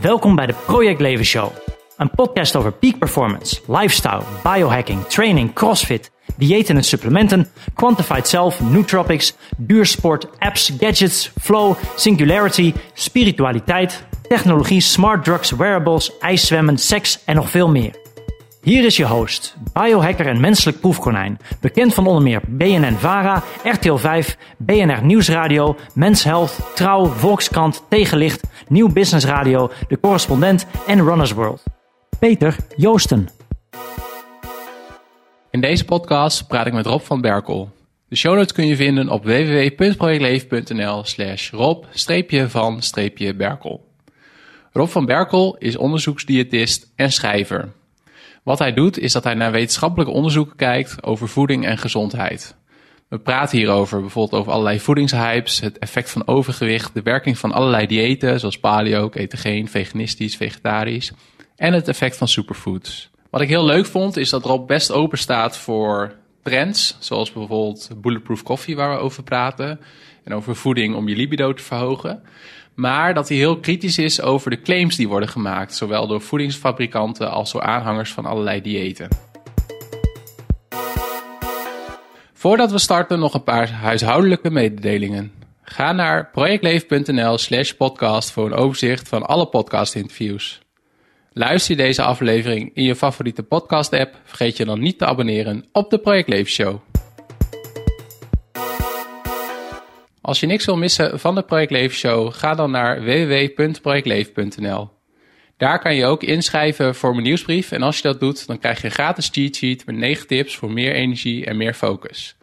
Welkom bij de Project Leven Show. Een podcast over peak performance, lifestyle, biohacking, training, crossfit, diëten en supplementen, quantified self, nootropics, duursport, apps, gadgets, flow, singularity, spiritualiteit, technologie, smart drugs, wearables, ijszwemmen, seks en nog veel meer. Hier is je host, biohacker en menselijk proefkonijn. Bekend van onder meer BNN-VARA, RTL 5, BNR Nieuwsradio, Mens Health, Trouw, Volkskrant, Tegenlicht, Nieuw Business Radio, De Correspondent en Runners World. Peter Joosten. In deze podcast praat ik met Rob van Berkel. De show notes kun je vinden op www.projectleven.nl slash rob-van-berkel. Rob van Berkel is onderzoeksdiëtist en schrijver. Wat hij doet is dat hij naar wetenschappelijke onderzoeken kijkt over voeding en gezondheid. We praten hierover bijvoorbeeld over allerlei voedingshypes, het effect van overgewicht, de werking van allerlei diëten zoals paleo, ketogeen, veganistisch, vegetarisch en het effect van superfoods. Wat ik heel leuk vond is dat Rob best open staat voor trends, zoals bijvoorbeeld bulletproof coffee waar we over praten en over voeding om je libido te verhogen. Maar dat hij heel kritisch is over de claims die worden gemaakt, zowel door voedingsfabrikanten als door aanhangers van allerlei diëten. Voordat we starten nog een paar huishoudelijke mededelingen. Ga naar projectleven.nl slash podcast voor een overzicht van alle podcastinterviews. Luister deze aflevering in je favoriete podcast app, vergeet je dan niet te abonneren op de Project Show. Als je niks wil missen van de Project Show, ga dan naar www.projectleven.nl. Daar kan je ook inschrijven voor mijn nieuwsbrief en als je dat doet, dan krijg je een gratis cheat sheet met 9 tips voor meer energie en meer focus.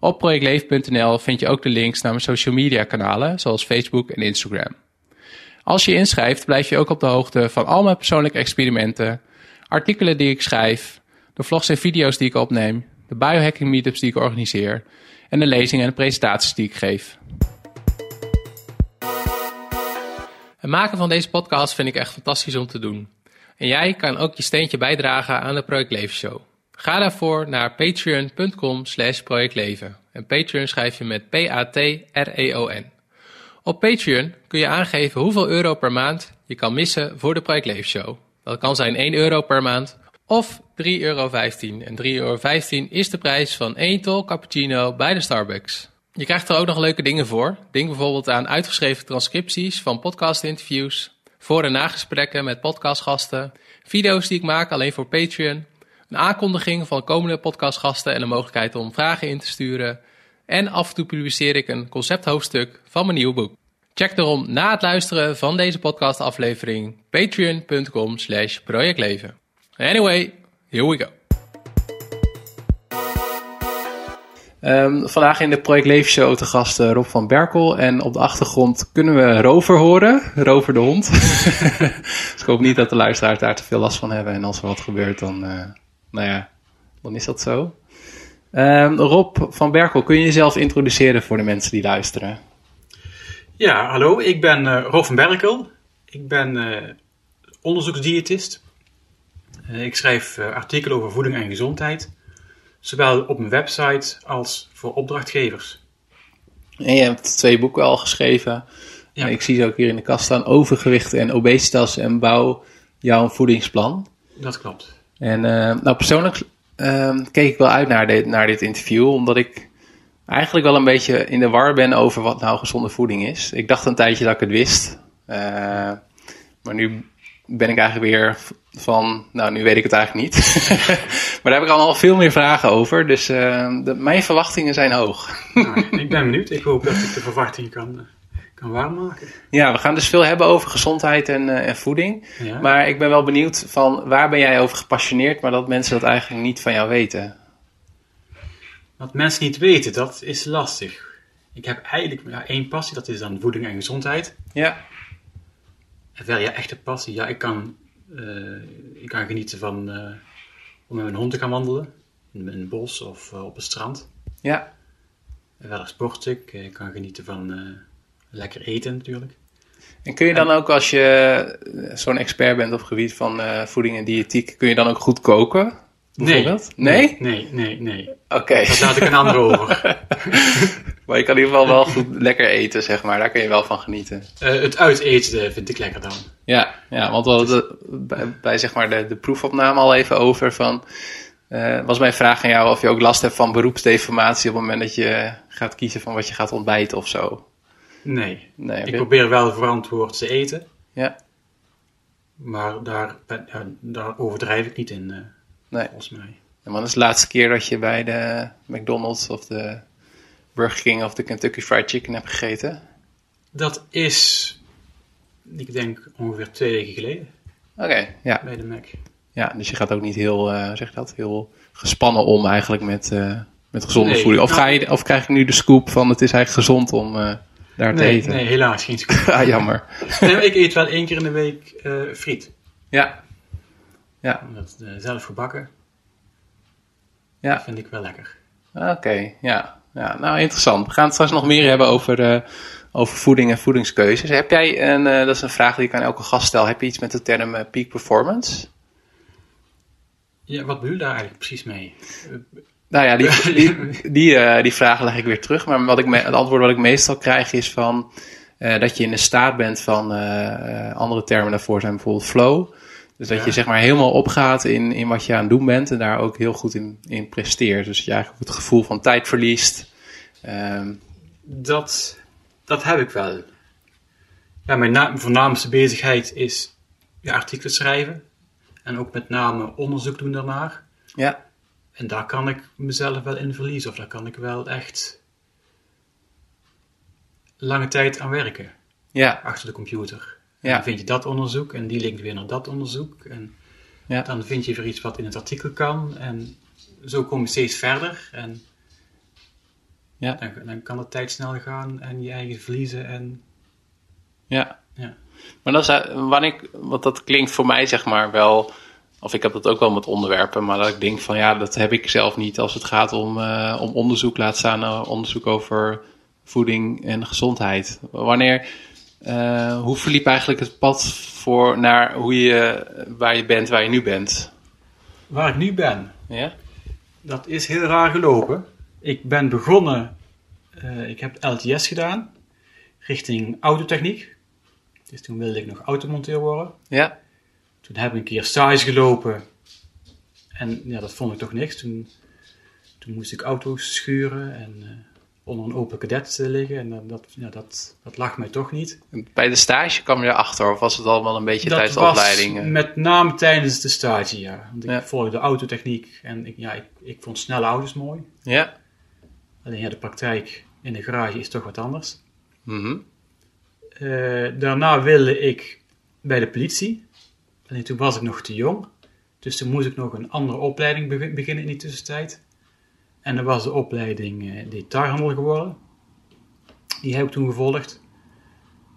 Op projectleven.nl vind je ook de links naar mijn social media kanalen, zoals Facebook en Instagram. Als je inschrijft, blijf je ook op de hoogte van al mijn persoonlijke experimenten, artikelen die ik schrijf, de vlogs en video's die ik opneem, de biohacking meetups die ik organiseer en de lezingen en presentaties die ik geef. Het maken van deze podcast vind ik echt fantastisch om te doen. En jij kan ook je steentje bijdragen aan de Project Leven Show. Ga daarvoor naar patreon.com slash projectleven. En Patreon schrijf je met P-A-T-R-E-O-N. Op Patreon kun je aangeven hoeveel euro per maand je kan missen voor de Project Leven Show. Dat kan zijn 1 euro per maand of 3,15 euro. En 3,15 euro is de prijs van één tol cappuccino bij de Starbucks. Je krijgt er ook nog leuke dingen voor. Denk bijvoorbeeld aan uitgeschreven transcripties van podcastinterviews, voor- en nagesprekken met podcastgasten, video's die ik maak alleen voor Patreon, een aankondiging van komende podcastgasten en de mogelijkheid om vragen in te sturen. En af en toe publiceer ik een concepthoofdstuk van mijn nieuwe boek. Check daarom na het luisteren van deze podcastaflevering patreon.com slash projectleven. Anyway, here we go. Um, vandaag in de Project Leven Show te gast uh, Rob van Berkel. En op de achtergrond kunnen we Rover horen. Rover de hond. dus ik hoop niet dat de luisteraars daar te veel last van hebben. En als er wat gebeurt, dan, uh, nou ja, dan is dat zo. Um, Rob van Berkel, kun je jezelf introduceren voor de mensen die luisteren? Ja, hallo. Ik ben uh, Rob van Berkel. Ik ben onderzoeksdiëtist. Ik schrijf artikelen over voeding en gezondheid zowel op mijn website als voor opdrachtgevers. En je hebt twee boeken al geschreven. Ja. Ik zie ze ook hier in de kast staan: Overgewicht en obesitas en bouw jouw voedingsplan. Dat klopt. En uh, nou, persoonlijk uh, keek ik wel uit naar dit, naar dit interview, omdat ik eigenlijk wel een beetje in de war ben over wat nou gezonde voeding is. Ik dacht een tijdje dat ik het wist. Uh, maar nu ben ik eigenlijk weer van, nou nu weet ik het eigenlijk niet. maar daar heb ik al veel meer vragen over, dus uh, de, mijn verwachtingen zijn hoog. nou, ik ben benieuwd, ik hoop dat ik de verwachtingen kan, kan waarmaken. Ja, we gaan dus veel hebben over gezondheid en, uh, en voeding. Ja. Maar ik ben wel benieuwd van waar ben jij over gepassioneerd, maar dat mensen dat eigenlijk niet van jou weten. Wat mensen niet weten, dat is lastig. Ik heb eigenlijk ja, één passie, dat is dan voeding en gezondheid. Ja. En wel ja, echte passie. Ja, ik kan, ik kan genieten van uh, om met mijn hond te gaan wandelen. In, het bos of uh, op het strand. Ja. En wel sport ik. Ik kan genieten van lekker eten natuurlijk. En kun je dan ook als je zo'n expert bent op het gebied van voeding en diëtiek, kun je dan ook goed koken? Bijvoorbeeld? Nee? Nee, nee, nee. Oké. Dat laat ik een ander over. maar je kan in ieder geval wel goed lekker eten, zeg maar. Daar kun je wel van genieten. Eh, het uiteten vind ik lekker dan. Ja, ja want we hadden bij, bij zeg maar de, de proefopname al even over van... eh, was mijn vraag aan jou of je ook last hebt van beroepsdeformatie op het moment dat je gaat kiezen van wat je gaat ontbijten of zo. Nee. Nee, Ik probeer wel verantwoord te eten. Ja, Maar daar, ben, ja, daar overdrijf ik niet in, eh, nee. volgens mij. En wat is de laatste keer dat je bij de McDonald's of de Burger King of de Kentucky Fried Chicken hebt gegeten? Dat is, ik denk, ongeveer twee weken geleden Oké, ja. bij de Mac. ja. Dus je gaat ook niet heel, eh, zeg dat, heel gespannen om eigenlijk met, eh, met gezonde Nee, voeding. Of, nou- ga je, of krijg je nu de scoop van het is eigenlijk gezond om eh, daar te eten? nee, helaas geen scoop. ah, jammer. nee, ik eet wel één keer in de week friet. Ja. Ja, Dat eh, zelf gebakken ja. vind ik wel lekker. Oké, ja. ja. Nou, interessant. We gaan het straks nog meer hebben over, eh, over voeding en voedingskeuzes. Heb jij, een, eh, dat is een vraag die ik aan elke gast stel, heb je iets met de term eh, peak performance? Ja, wat bedoel je daar eigenlijk precies mee? Eh, Nou ja, die, die, die, eh, die vragen leg ik weer terug. Maar wat ik me, het antwoord wat ik meestal krijg is van eh, dat je in de staat bent van eh, eh, andere termen daarvoor zijn bijvoorbeeld flow. Dus dat Ja. je zeg maar helemaal opgaat in, in wat je aan het doen bent en daar ook heel goed in, in presteert. Dus dat je eigenlijk het gevoel van tijd verliest. Ehm, Dat, dat heb ik wel. Ja, mijn na- voornaamste bezigheid is ja, artikelen schrijven. En ook met name onderzoek doen daarnaar. ja, En daar kan ik mezelf wel in verliezen. Of daar kan ik wel echt lange tijd aan werken. ja, Achter de computer. Ja. En dan vind je dat onderzoek en die linkt weer naar dat onderzoek. En Ja. dan vind je weer iets wat in het artikel kan. En zo kom je steeds verder. En ja, dan, dan kan de tijd snel gaan en je eigen verliezen. En ja. ja. Maar dat is, wanneer want dat klinkt voor mij zeg maar wel, of ik heb dat ook wel met onderwerpen, maar dat ik denk van ja, dat heb ik zelf niet als het gaat om, eh, om onderzoek, laat staan eh, onderzoek over voeding en gezondheid. Wanneer, eh, hoe verliep eigenlijk het pad voor naar hoe je, waar je bent, waar je nu bent? Waar ik nu ben, Ja? dat is heel raar gelopen. Ik ben begonnen, eh, ik heb LTS gedaan, richting autotechniek. Dus toen wilde ik nog automonteur worden. Ja? Toen heb ik een keer stage gelopen. En ja, dat vond ik toch niks. Toen, toen moest ik auto's schuren en eh, onder een open cadet eh, liggen. En dat, dat, ja, dat, dat lag mij toch niet. Bij de stage kwam je erachter, of was het allemaal een beetje dat tijdens de was opleiding? eh? met name tijdens de stage, ja. Want ik Ja. volgde autotechniek en ik, ja, ik, ik vond snelle auto's mooi. Ja? Alleen ja, de praktijk in de garage is toch wat anders. Mhm. Eh, daarna wilde ik bij de politie. Alleen toen was ik nog te jong. Dus toen moest ik nog een andere opleiding be- beginnen in die tussentijd. En dat was de opleiding eh, detailhandel geworden. Die heb ik toen gevolgd.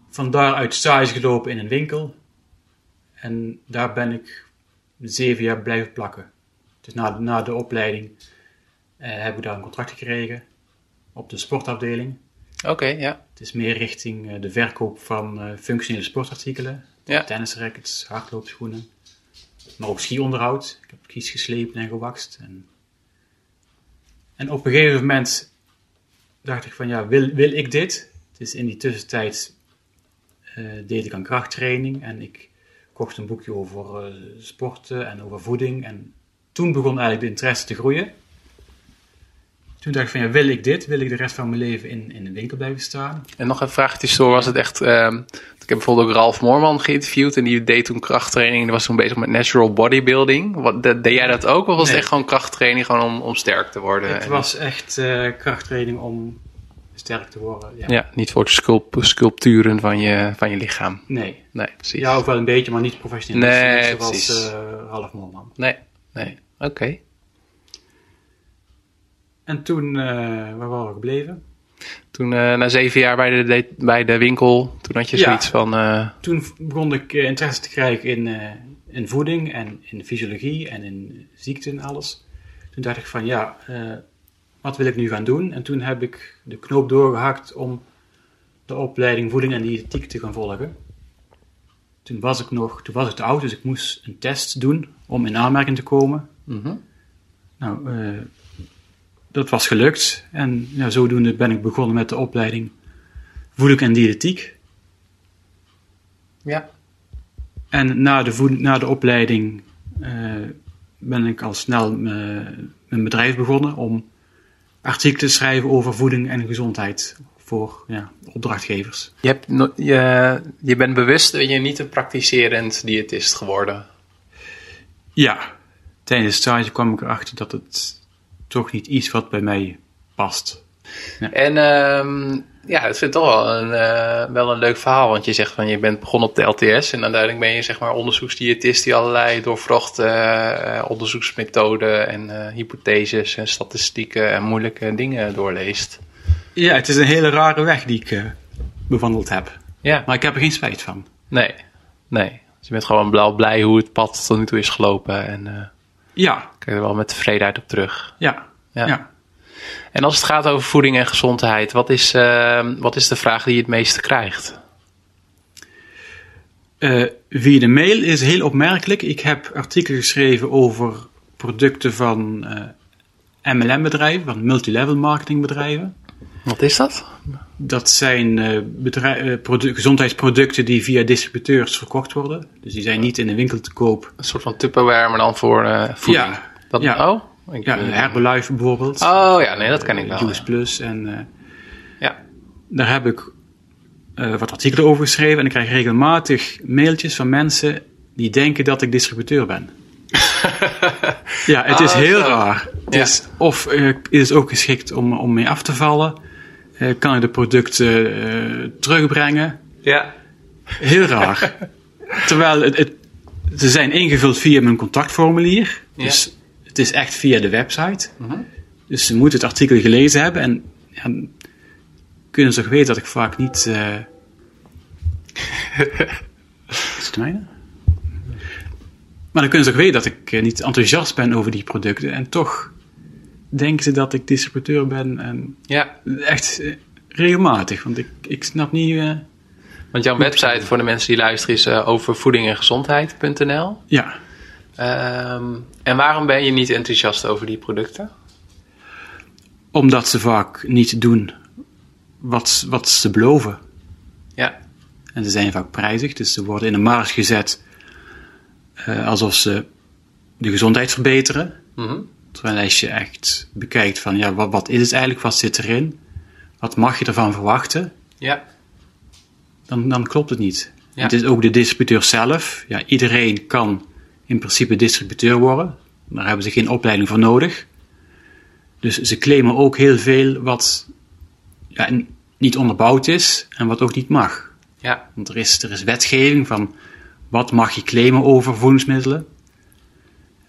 Van daaruit stage gelopen in een winkel. En daar ben ik zeven jaar blijven plakken. Dus na, na de opleiding eh, heb ik daar een contract gekregen. Op de sportafdeling. Oké, ja. Het is meer richting eh, de verkoop van functionele sportartikelen. Ja. Tennisrackets, hardloopschoenen. Maar ook skionderhoud. Ik heb skis geslepen en gewakst. En, en op een gegeven moment dacht ik van ja, wil, wil ik dit? Dus in die tussentijd eh, deed ik aan krachttraining. En ik kocht een boekje over eh, sporten en over voeding. En toen begon eigenlijk de interesse te groeien. Toen dacht ik van ja, wil ik dit? Wil ik de rest van mijn leven in, in een winkel blijven staan? En nog een vraag tussendoor, was het echt... ehm, ik heb bijvoorbeeld ook Ralf Moorman geïnterviewd en die deed toen krachttraining en die was toen bezig met natural bodybuilding. Wat, de- deed jij dat ook of was het echt gewoon krachttraining gewoon om, om sterk te worden? Het En- was echt eh, krachttraining om sterk te worden. Ja. Ja, niet voor de sculp, sculpturen van je, van je lichaam. Nee. Nee, precies. Ja, ook wel een beetje, maar niet professioneel. Nee, zoals precies. eh, Ralf Moorman. Nee, nee. Oké. En toen, eh, waar waren we gebleven? Toen eh, na zeven jaar bij de, de- bij de winkel, toen had je Ja. zoiets van... eh, Toen begon ik interesse te krijgen in, eh, in voeding en in fysiologie en in ziekte en alles. Toen dacht ik van ja, eh, wat wil ik nu gaan doen? En toen heb ik de knoop doorgehakt om de opleiding voeding en diëtetiek te gaan volgen. Toen was ik nog, toen was ik te oud, dus ik moest een test doen om in aanmerking te komen. mhm. Nou, eh, dat was gelukt. En ja, zodoende ben ik begonnen met de opleiding voeding en diëtetiek. Ja. En na de, voed- na de opleiding eh, ben ik al snel eh, mijn bedrijf begonnen om artikelen te schrijven over voeding en gezondheid voor ja, opdrachtgevers. Je, hebt no- je, je bent bewust dat je niet een praktiserend diëtist geworden. Ja, tijdens het stage kwam ik erachter dat het toch niet iets wat bij mij past. En ehm, ja, het vind ik toch wel een, eh, wel een leuk verhaal. Want je zegt van je bent begonnen op de LTS. En uiteindelijk ben je zeg maar onderzoeksdiëtist die allerlei doorvrochte eh, onderzoeksmethoden en eh, hypotheses en statistieken en moeilijke dingen doorleest. Ja, het is een hele rare weg die ik bewandeld heb. Ja, Maar ik heb er geen spijt van. nee, nee. Dus je bent gewoon blauw blij hoe het pad tot nu toe is gelopen. En Ja, kijk er wel met tevredenheid op terug. ja, Ja. ja. En als het gaat over voeding en gezondheid, wat is, eh, wat is de vraag die je het meeste krijgt? Eh, via de mail is heel opmerkelijk. Ik heb artikelen geschreven over producten van eh, MLM-bedrijven, van multilevel marketingbedrijven. Wat is dat? Dat zijn produ- gezondheidsproducten die via distributeurs verkocht worden. Dus die zijn niet in de winkel te koop. Een soort van Tupperware, maar dan voor voeding. Ja, Ja. Oh? Ik- Ja, Herbalife bijvoorbeeld. Oh ja, nee, dat ken ik wel. Juice Plus. En eh, Ja. daar heb ik eh, wat artikelen over geschreven. En ik krijg regelmatig mailtjes van mensen die denken dat ik distributeur ben. ja, het is Ah, heel zo. raar. Het Ja. is, of eh, is het ook geschikt om, om mee af te vallen? Eh, kan je de producten eh, terugbrengen? Ja. Heel raar. Terwijl het, het, ze zijn ingevuld via mijn contactformulier. Ja. Dus het is echt via de website. Dus ze moeten het artikel gelezen hebben. En ja, kunnen ze toch weten dat ik vaak niet... eh is het mijne? Maar dan kunnen ze ook weten dat ik eh, niet enthousiast ben over die producten. En toch denken ze dat ik distributeur ben. En ja. echt eh, regelmatig. Want ik, ik snap niet... Want jouw website voor de mensen die luisteren is over voeding en gezondheid.nl. ja, Ehm, en waarom ben je niet enthousiast over die producten? Omdat ze vaak niet doen wat, wat ze beloven. Ja. En ze zijn vaak prijzig, dus ze worden in de markt gezet eh, alsof ze de gezondheid verbeteren. Mhm. Terwijl als je echt bekijkt van, ja, wat, wat is het eigenlijk, wat zit erin? Wat mag je ervan verwachten? Ja. Dan, dan klopt het niet. Ja. Het is ook de distributeur zelf. Ja, iedereen kan in principe distributeur worden. Daar hebben ze geen opleiding voor nodig. Dus ze claimen ook heel veel wat ja, niet onderbouwd is en wat ook niet mag. Ja. Want er is, er is wetgeving van wat mag je claimen over voedingsmiddelen.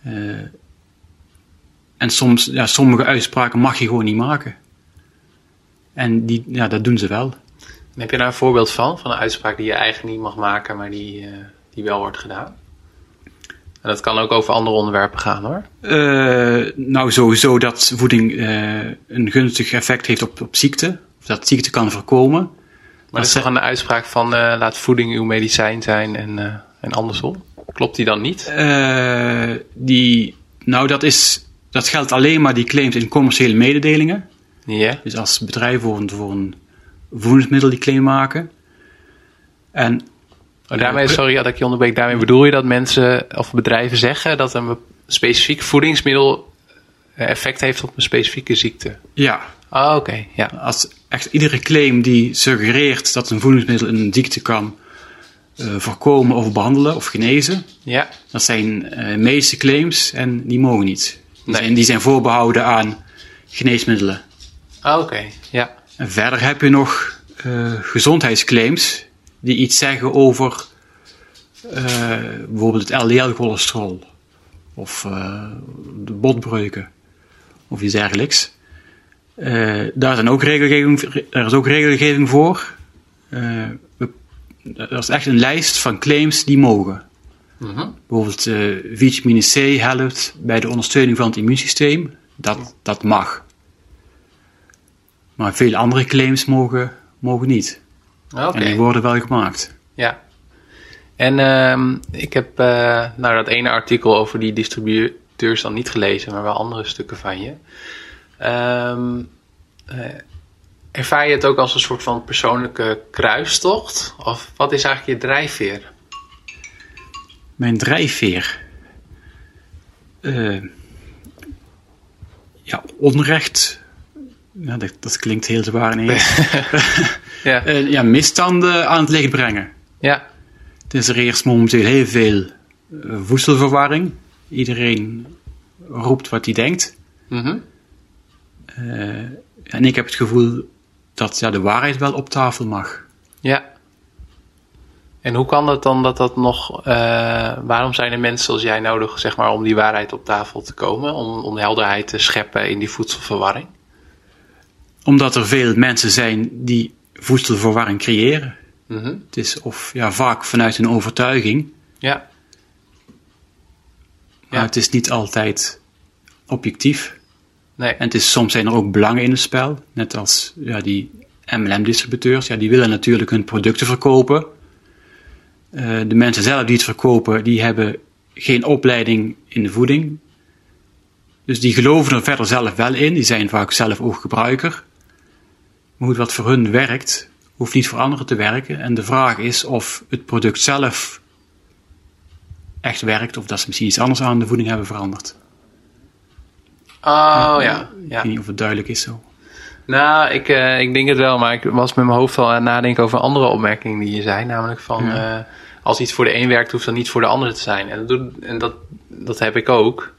Eh, en soms, ja, sommige uitspraken mag je gewoon niet maken. En die, ja, dat doen ze wel. En heb je daar een voorbeeld van? Van een uitspraak die je eigenlijk niet mag maken, maar die, eh, die wel wordt gedaan? En dat kan ook over andere onderwerpen gaan hoor. Eh, nou, sowieso dat voeding eh, een gunstig effect heeft op, op ziekte. Of dat ziekte kan voorkomen. Maar dat is toch een uitspraak van eh, laat voeding uw medicijn zijn en, en andersom? Klopt die dan niet? Die, nou, dat, is, dat geldt alleen maar die claims in commerciële mededelingen. Ja. Dus als bedrijven voor een, voor een voedingsmiddel die claim maken. En Oh, daarmee, sorry dat ik je onderbreek, daarmee bedoel je dat mensen of bedrijven zeggen dat een specifiek voedingsmiddel eh, effect heeft op een specifieke ziekte. ja, Ah, oké, ja. als echt iedere claim die suggereert dat een voedingsmiddel een ziekte kan eh, voorkomen of behandelen of genezen, Ja, dat zijn eh meeste claims en die mogen niet. Die, Nee. zijn, die zijn voorbehouden aan geneesmiddelen. ah, oké, ja. En verder heb je nog gezondheidsclaims die iets zeggen over eh, bijvoorbeeld het LDL-cholesterol of eh, de botbreuken of iets dergelijks. Eh, daar, zijn ook regelgeving, daar is ook regelgeving voor. We- er is echt een lijst van claims die mogen. Mhm. Bijvoorbeeld vitamine C helpt bij de ondersteuning van het immuunsysteem. Dat, dat mag. Maar veel andere claims mogen, mogen niet. En die worden wel gemaakt. ja. En ehm, ik heb, eh, nou dat ene artikel over die distribu auteurs dan niet gelezen, maar wel andere stukken van je. Ehm, eh, ervaar je het ook als een soort van persoonlijke kruistocht? Of wat is eigenlijk je drijfveer? Mijn drijfveer. Eh, ja, onrecht. Ja, dat, dat klinkt heel zwaar ineens. Ja. Eh, ja, misstanden aan het licht brengen. ja. Het is er eerst momenteel heel veel eh, voedselverwarring. Iedereen roept wat hij denkt. Mhm. Eh, en ik heb het gevoel dat ja, de waarheid wel op tafel mag. Ja. En hoe kan het dan dat dat nog... eh, waarom zijn er mensen zoals jij nodig, zeg maar, om die waarheid op tafel te komen? Om, om helderheid te scheppen in die voedselverwarring? Omdat er veel mensen zijn die voedselverwarring creëren. Mhm. Het is of ja, vaak vanuit een overtuiging, Ja. maar Ja. het is niet altijd objectief. Nee. En het is, soms zijn er ook belangen in het spel. Net als ja, die MLM-distributeurs. Ja, die willen natuurlijk hun producten verkopen. Eh, de mensen zelf die het verkopen, die hebben geen opleiding in de voeding. Dus die geloven er verder zelf wel in. Die zijn vaak zelf ook gebruiker. Goed, wat voor hun werkt, hoeft niet voor anderen te werken. En de vraag is of het product zelf echt werkt. Of dat ze misschien iets anders aan de voeding hebben veranderd. Oh ja. Ik ja. weet niet of het duidelijk is zo. Nou, ik, eh, ik denk het wel, maar ik was met mijn hoofd al aan het nadenken over een andere opmerking die je zei. Namelijk van, Ja. eh, als iets voor de een werkt, hoeft dat niet voor de ander te zijn. En, dat, doet- en dat, dat heb ik ook.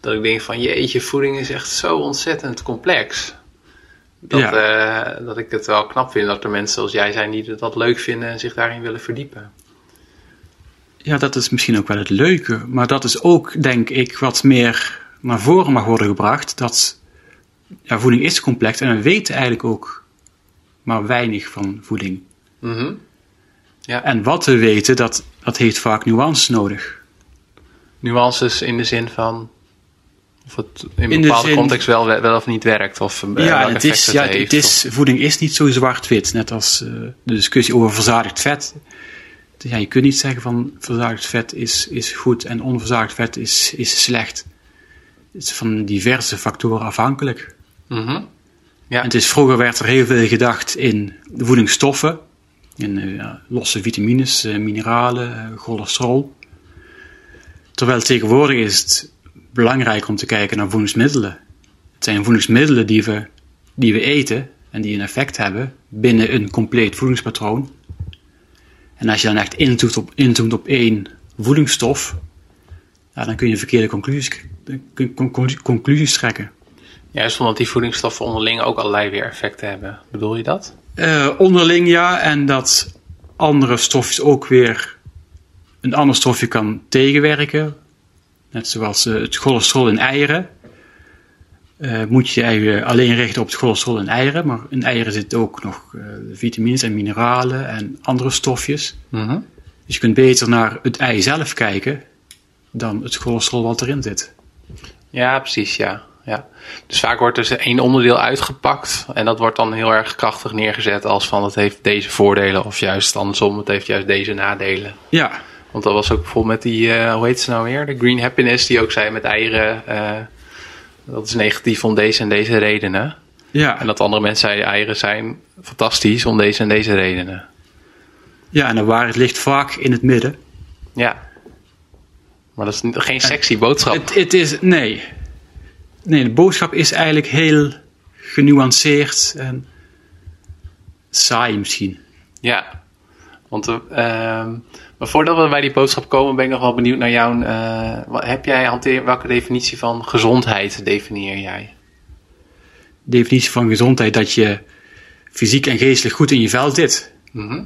Dat ik denk van, jeetje, voeding is echt zo ontzettend complex. Dat, Ja. eh, dat ik het wel knap vind dat er mensen zoals jij zijn die dat leuk vinden en zich daarin willen verdiepen. Ja, dat is misschien ook wel het leuke. Maar dat is ook, denk ik, wat meer naar voren mag worden gebracht. Dat ja, voeding is complex en we weten eigenlijk ook maar weinig van voeding. Mhm. En wat we weten, dat, dat heeft vaak nuances nodig. Nuances in de zin van... Of het in een bepaalde zin- context wel, wel of niet werkt. Of eh, ja, het is, het ja, heeft. het is, voeding is niet zo zwart-wit. Net als eh, de discussie over verzadigd vet. Ja, je kunt niet zeggen van verzadigd vet is, is goed en onverzadigd vet is, is slecht. Het is van diverse factoren afhankelijk. Mhm. En het is, vroeger werd er heel veel gedacht in voedingsstoffen, in eh, ja, losse vitamines, mineralen, cholesterol. Terwijl tegenwoordig is het belangrijk om te kijken naar voedingsmiddelen. Het zijn voedingsmiddelen die we, die we eten en die een effect hebben binnen een compleet voedingspatroon. En als je dan echt inzoomt op, inzoomt op één voedingsstof, ja, dan kun je verkeerde conclusies, con- con- conclusies trekken. Juist omdat die voedingsstoffen onderling ook allerlei weer effecten hebben. Bedoel je dat? Eh, onderling ja, en dat andere stofjes ook weer een ander stofje kan tegenwerken. Net zoals eh, het cholesterol in eieren. Eh, moet je alleen richten op het cholesterol in eieren, maar in eieren zitten ook nog eh, vitamines en mineralen en andere stofjes. Mhm. Dus je kunt beter naar het ei zelf kijken dan het cholesterol wat erin zit. Ja, precies, ja. ja. Dus vaak wordt er één onderdeel uitgepakt en dat wordt dan heel erg krachtig neergezet als van het heeft deze voordelen of juist andersom, het heeft juist deze nadelen. Ja, Want dat was ook bijvoorbeeld met die, eh, hoe heet ze nou weer? De Green Happiness, die ook zei met eieren, eh, dat is negatief om deze en deze redenen. ja. En dat andere mensen zeiden eieren zijn fantastisch om deze en deze redenen. ja, en de waarheid ligt vaak in het midden. Ja. Maar dat is geen sexy boodschap. Het, het is, nee. Nee, de boodschap is eigenlijk heel genuanceerd en saai misschien. Ja, want ehm, maar voordat we bij die boodschap komen, ben ik nog wel benieuwd naar jouw. eh, wat- heb jij hanteer, welke definitie van gezondheid definieer jij? De definitie van gezondheid dat je fysiek en geestelijk goed in je vel zit. Mhm.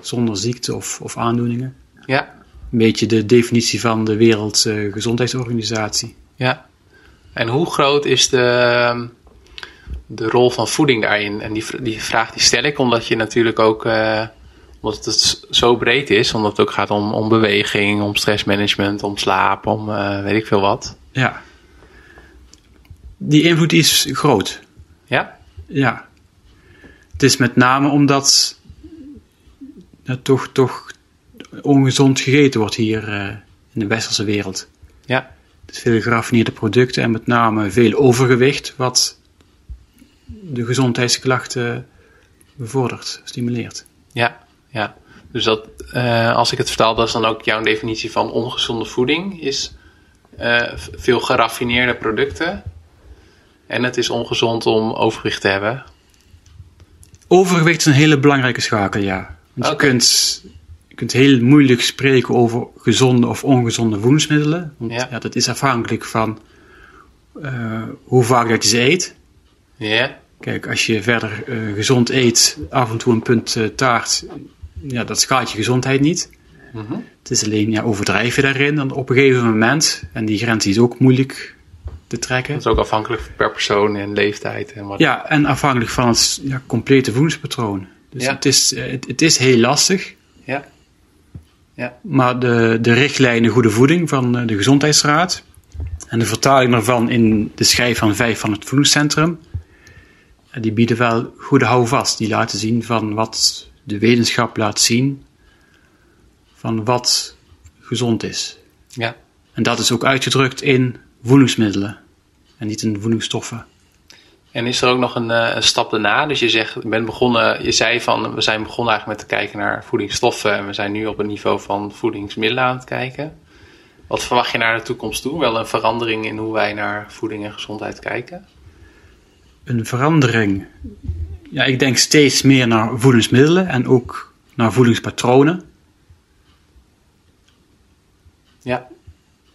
Zonder ziekte of, of aandoeningen. Ja, Een beetje de definitie van de Wereldgezondheidsorganisatie. ja. En hoe groot is de, ehm, de rol van voeding daarin? En die, die vraag die stel ik omdat je natuurlijk ook, eh, omdat het s- zo breed is, omdat het ook gaat om, om beweging, om stressmanagement, om slaap, om eh, weet ik veel wat. ja. Die invloed is groot. Ja? Ja. Het is met name omdat er toch, toch ongezond gegeten wordt hier eh, in de westerse wereld. Ja. Dus veel geraffineerde producten en met name veel overgewicht, wat de gezondheidsklachten bevordert, stimuleert. Ja, ja. Dus dat, eh, als ik het vertaal, dat is dan ook jouw definitie van ongezonde voeding. Is eh, veel geraffineerde producten. En het is ongezond om overgewicht te hebben. Overgewicht is een hele belangrijke schakel, ja. Want je, kunt, je kunt heel moeilijk spreken over gezonde of ongezonde voedingsmiddelen. Want Ja. ja. dat is afhankelijk van eh, hoe vaak dat je ze eet. Ja, Kijk, als je verder gezond eet, af en toe een punt taart, ja, dat schaadt je gezondheid niet. Mhm. Het is alleen, ja, overdrijf je daarin dan op een gegeven moment, en die grens is ook moeilijk te trekken. dat is ook afhankelijk per persoon en leeftijd. En wat. Ja, en afhankelijk van het ja, complete voedingspatroon. Dus Ja. het, is, eh, het, het is heel lastig. Ja. Ja. Maar de, de richtlijnen Goede Voeding van eh, de Gezondheidsraad en de vertaling daarvan in de schijf van 5 van het Voedingscentrum, eh, die bieden wel goede houvast. Die laten zien van wat de wetenschap laat zien van wat gezond is. ja. En dat is ook uitgedrukt in voedingsmiddelen en niet in voedingsstoffen. En is er ook nog een, eh, een stap daarna? Dus je zegt, je bent begonnen, je zei van, we zijn begonnen eigenlijk met te kijken naar voedingsstoffen en we zijn nu op het niveau van voedingsmiddelen aan het kijken. Wat verwacht je naar de toekomst toe? Wel een verandering in hoe wij naar voeding en gezondheid kijken? een verandering. Ja, ik denk steeds meer naar voedingsmiddelen en ook naar voedingspatronen. Ja.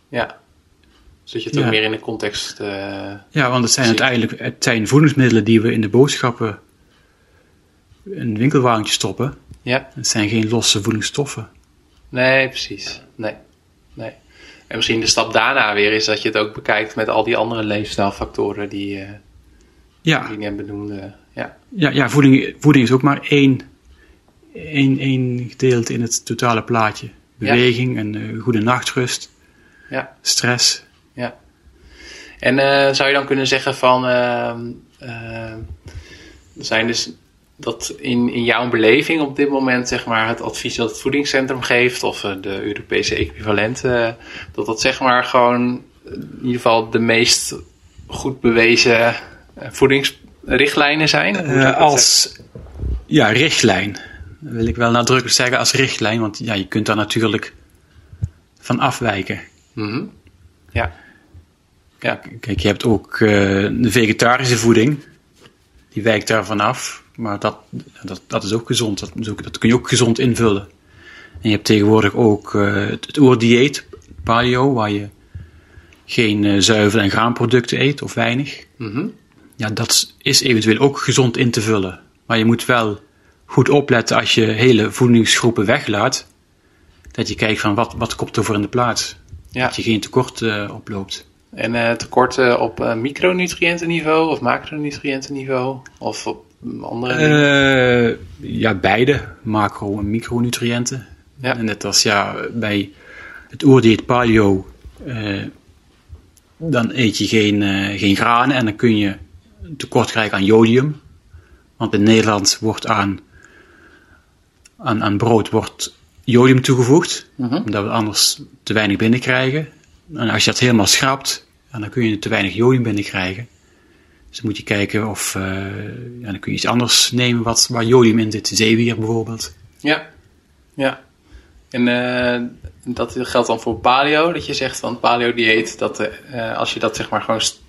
Ja. Zodat je het Ja. ook meer in de context... eh, Ja, want het zijn uiteindelijk het zijn voedingsmiddelen die we in de boodschappen in een winkelwagentje stoppen. ja. Het zijn geen losse voedingsstoffen. Nee, precies. Nee. nee. En misschien de stap daarna weer is dat je het ook bekijkt met al die andere leefstijlfactoren die, eh Ja, die ik net benoemde. Ja. ja, voeding, voeding is ook maar één, één, één gedeelte in het totale plaatje. Beweging en eh, goede nachtrust, Ja. stress. Ja. En eh, zou je dan kunnen zeggen van, ehm, ehm, er zijn dus dat in, in jouw beleving op dit moment, zeg maar, het advies dat het voedingscentrum geeft, of eh, de Europese equivalent, eh, dat dat zeg maar gewoon eh, in ieder geval de meest goed bewezen eh, voedingsrichtlijnen zijn? Eh, als ja, richtlijn. Dat wil ik wel nadrukkelijk zeggen als richtlijn, want ja, je kunt daar natuurlijk van afwijken. Mhm. Ja. Ja. Kijk, je hebt ook eh, de vegetarische voeding. Die wijkt daarvan af. Maar dat, dat, dat is ook gezond. Dat, is ook- dat kun je ook gezond invullen. En je hebt tegenwoordig ook eh, het, het oerdieet, paleo, waar je geen zuivel- en graanproducten eet of weinig. Mhm. Ja, dat is eventueel ook gezond in te vullen. Maar je moet wel goed opletten als je hele voedingsgroepen weglaat. Dat je kijkt van wat, wat komt er voor in de plaats. Ja. Dat je geen tekort eh, oploopt. En eh, tekorten op eh, micronutriëntenniveau of macronutriëntenniveau? Of op mm, andere? Eh, ja, beide. Macro- en micronutriënten. Ja. En net als ja, bij het oerdieet paleo, eh, dan eet je geen, eh, geen granen en dan kun je tekort krijgen aan jodium. Want in Nederland wordt aan, aan, aan brood wordt jodium toegevoegd, Mhm. omdat we anders te weinig binnenkrijgen. En als je dat helemaal schrapt, dan kun je te weinig jodium binnenkrijgen. Dus dan moet je kijken of, eh, ja, dan kun je iets anders nemen wat, waar jodium in zit, zeewier bijvoorbeeld. Ja, ja. En eh, dat geldt dan voor paleo, dat je zegt van paleo dieet, dat eh, als je dat zeg maar gewoon st-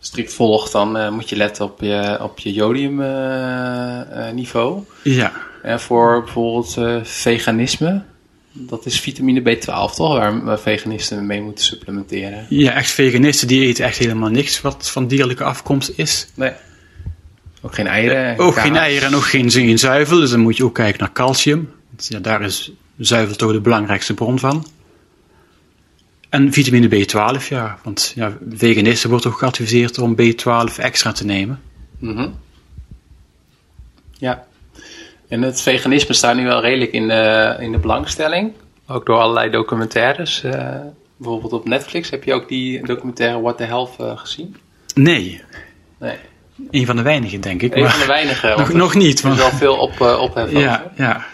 strikt volgt, dan eh, moet je letten op je, op je jodium eh, eh. Ja, En voor bijvoorbeeld veganisme, dat is vitamine B12 toch, waar, veganisten mee moeten supplementeren. ja, echt veganisten die eten echt helemaal niks wat van dierlijke afkomst is. Nee. Ook geen eieren. Ook kaas. geen eieren en ook geen, geen zuivel, dus dan moet je ook kijken naar calcium. Ja, daar is zuivel toch de belangrijkste bron van. En vitamine B12, ja. Want ja, veganisten wordt ook geadviseerd om B12 extra te nemen. Mhm. Ja. En het veganisme staat nu wel redelijk in de, in de belangstelling. Ook door allerlei documentaires. eh, bijvoorbeeld op Netflix heb je ook die documentaire What the Health eh, gezien? Nee, Nee. een van de weinigen denk ik. Een maar van de weinige. want nog, er nog niet. is wel veel op, ophef over. ja, ja.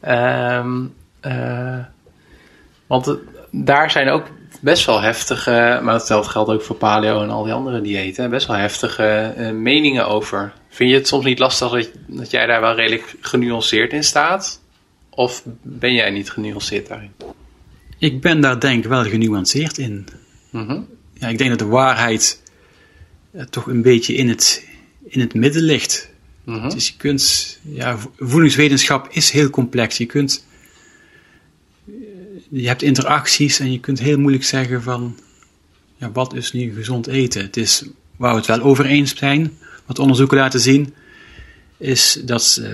Ehm, eh, want daar zijn ook best wel heftige, maar dat geldt ook voor paleo en al die andere diëten, best wel heftige uh, meningen over. Vind je het soms niet lastig dat, dat jij daar wel redelijk genuanceerd in staat? Of ben jij niet genuanceerd daarin? Ik ben daar denk ik wel genuanceerd in. Mm ja, ik denk dat de waarheid uh, toch een beetje in het, in het midden ligt. Mm Dus je kunt, ja, voedingswetenschap is heel complex. Je kunt, je hebt interacties en je kunt heel moeilijk zeggen van, ja, wat is nu gezond eten? Het is waar we het wel over eens zijn, wat onderzoeken laten zien, is dat uh,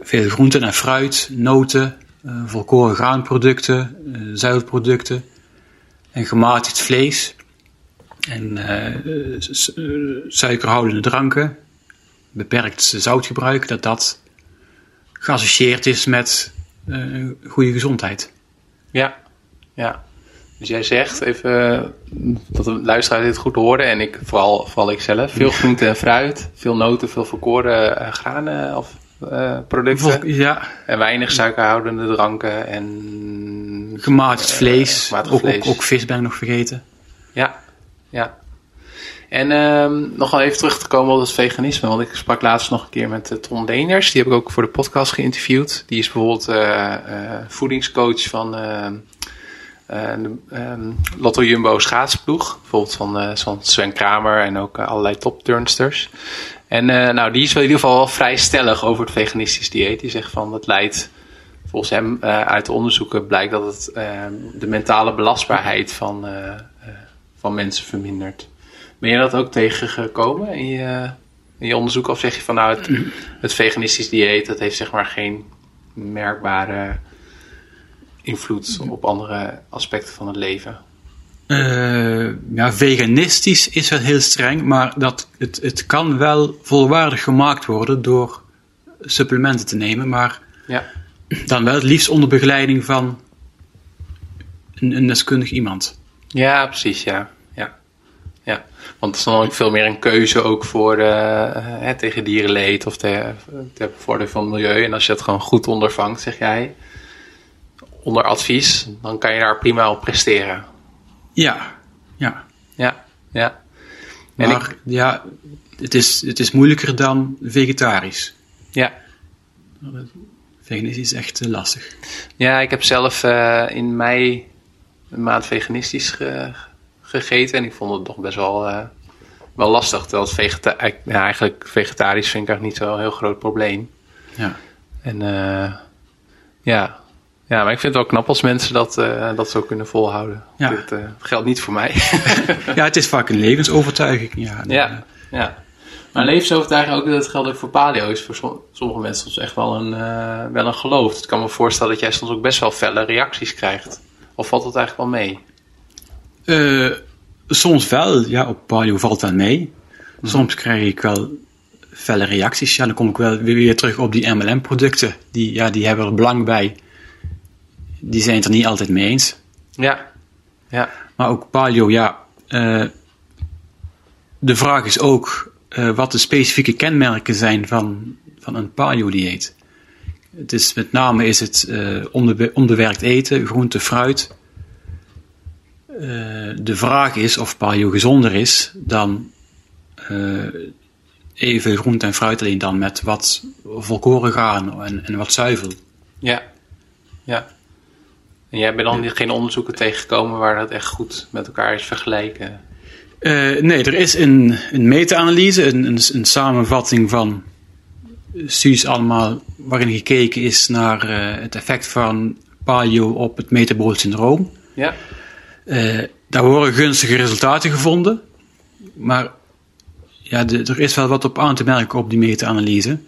veel groenten en fruit, noten, uh, volkoren graanproducten, uh, zuivelproducten en gematigd vlees en suikerhoudende dranken, beperkt zoutgebruik, dat dat geassocieerd is met goede gezondheid. Ja, ja. Dus jij zegt, even dat de luisteraar dit goed hoorde, en ik, vooral, vooral ik zelf, veel groente en fruit, veel noten, veel volkoren uh, granen of uh, producten. Ja. En weinig suikerhoudende dranken en... Gematigd vlees, uh, gematigd ook, vlees. Ook, ook, vis ben ik nog vergeten. Ja, ja. En um, nog wel even terug te komen op het veganisme, want ik sprak laatst nog een keer met uh, Tom die heb ik ook voor de podcast geïnterviewd. Die is bijvoorbeeld uh, voedingscoach van de um, Lotto Jumbo schaatsploeg. Bijvoorbeeld van, van Sven Kramer en ook allerlei topturnsters. En nou, die is wel in ieder geval wel vrij stellig over het veganistisch dieet. Die zegt van dat leidt, volgens hem uit de onderzoeken blijkt dat het ehm, de mentale belastbaarheid van, van mensen vermindert. Ben je dat ook tegengekomen in je, in je onderzoek? Of zeg je van nou, het, het veganistisch dieet dat heeft zeg maar geen merkbare invloed op andere aspecten van het leven? Uh, ja, veganistisch is wel heel streng, maar dat, het, het kan wel volwaardig gemaakt worden door supplementen te nemen, maar ja. dan wel het liefst onder begeleiding van een, een deskundig iemand. Ja, precies, ja. Want het is dan ook veel meer een keuze ook voor uh, tegen dierenleed of ter, ter bevordering van het milieu. En als je dat gewoon goed ondervangt, zeg jij, onder advies, dan kan je daar prima op presteren. Ja, ja. Ja, ja. En maar ik, ja, het is, het is moeilijker dan vegetarisch. Ja. Veganistisch is echt uh, lastig. Ja, ik heb zelf uh, in mei een maand veganistisch ge, gegeten en ik vond het toch best wel, uh, wel lastig. Terwijl het vegeta ja, eigenlijk vegetarisch vind ik eigenlijk niet zo'n heel groot probleem. Ja. En ja, ja, maar ik vind het wel knap als mensen dat, uh, dat zo kunnen volhouden. Ja. Dit geldt niet voor mij. ja, het is vaak een levensovertuiging. Ja, ja, ja. Maar levensovertuiging ook, dat geldt ook voor paleo, is voor sommige mensen soms echt wel een, uh, wel een geloof. Ik kan me voorstellen dat jij soms ook best wel felle reacties krijgt. Of valt dat eigenlijk wel mee? Soms wel, ja, op paleo valt wel mee. Soms krijg ik wel felle reacties. Ja, dan kom ik wel weer, terug op die MLM-producten. Die, ja, die hebben er belang bij die zijn het er niet altijd mee eens. Ja. ja. Maar ook paleo, ja. Uh, de vraag is ook uh, wat de specifieke kenmerken zijn van, van een paleo-dieet. Het is met name is het uh, onbe onbewerkt eten, groente, fruit. De vraag is of paleo gezonder is dan even groente en fruit, alleen dan met wat volkoren graan en, en wat zuivel. Ja, ja. En jij bent dan geen onderzoeken tegengekomen waar dat echt goed met elkaar is vergeleken? Uh, nee, er is een, een meta-analyse, een, een, een, samenvatting van studies allemaal waarin gekeken is naar uh, het effect van paleo op het metabolisch syndroom. Ja. Uh, daar worden gunstige resultaten gevonden, maar ja, er is wel wat op aan te merken op die meta-analyse.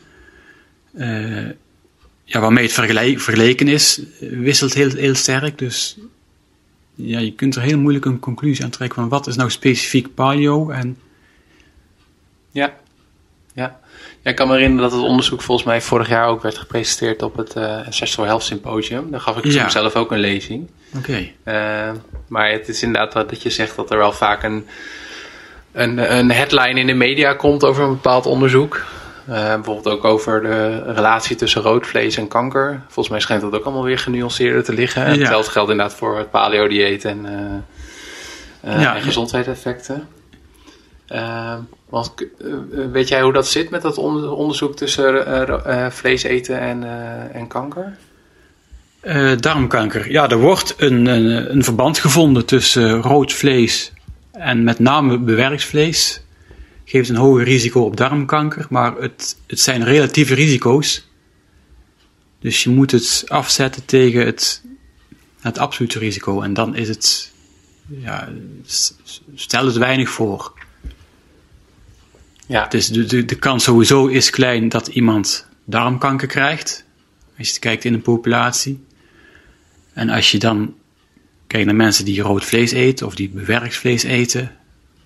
Ja, waarmee het vergelijk, vergeleken is, wisselt heel, heel sterk. Dus ja, je kunt er heel moeilijk een conclusie aan trekken van wat is nou specifiek paleo en... Ja, ja. ik kan me herinneren dat het onderzoek volgens mij vorig jaar ook werd gepresenteerd op het uh, Ancestral Health Symposium. Daar gaf ik ja. zelf ook een lezing. Oké. Okay. Uh, maar het is inderdaad wat dat je zegt dat er wel vaak een, een, een headline in de media komt over een bepaald onderzoek. Uh, bijvoorbeeld ook over de relatie tussen rood vlees en kanker. Volgens mij schijnt dat ook allemaal weer genuanceerder te liggen. Ja. Hetzelfde geldt inderdaad voor het paleo-dieet en, ja. en gezondheidseffecten. Want, weet jij hoe dat zit met dat onderzoek tussen vlees eten en, en kanker? darmkanker. Ja, er wordt een, een, een verband gevonden tussen rood vlees en met name bewerkt vlees geeft een hoger risico op darmkanker, maar het, het zijn relatieve risico's. Dus je moet het afzetten tegen het, het absolute risico. En dan is het, ja, stel het weinig voor. Ja. Dus de, de, de kans sowieso is klein dat iemand darmkanker krijgt. Als je kijkt in de populatie. En als je dan kijkt naar mensen die rood vlees eten of die bewerkt vlees eten,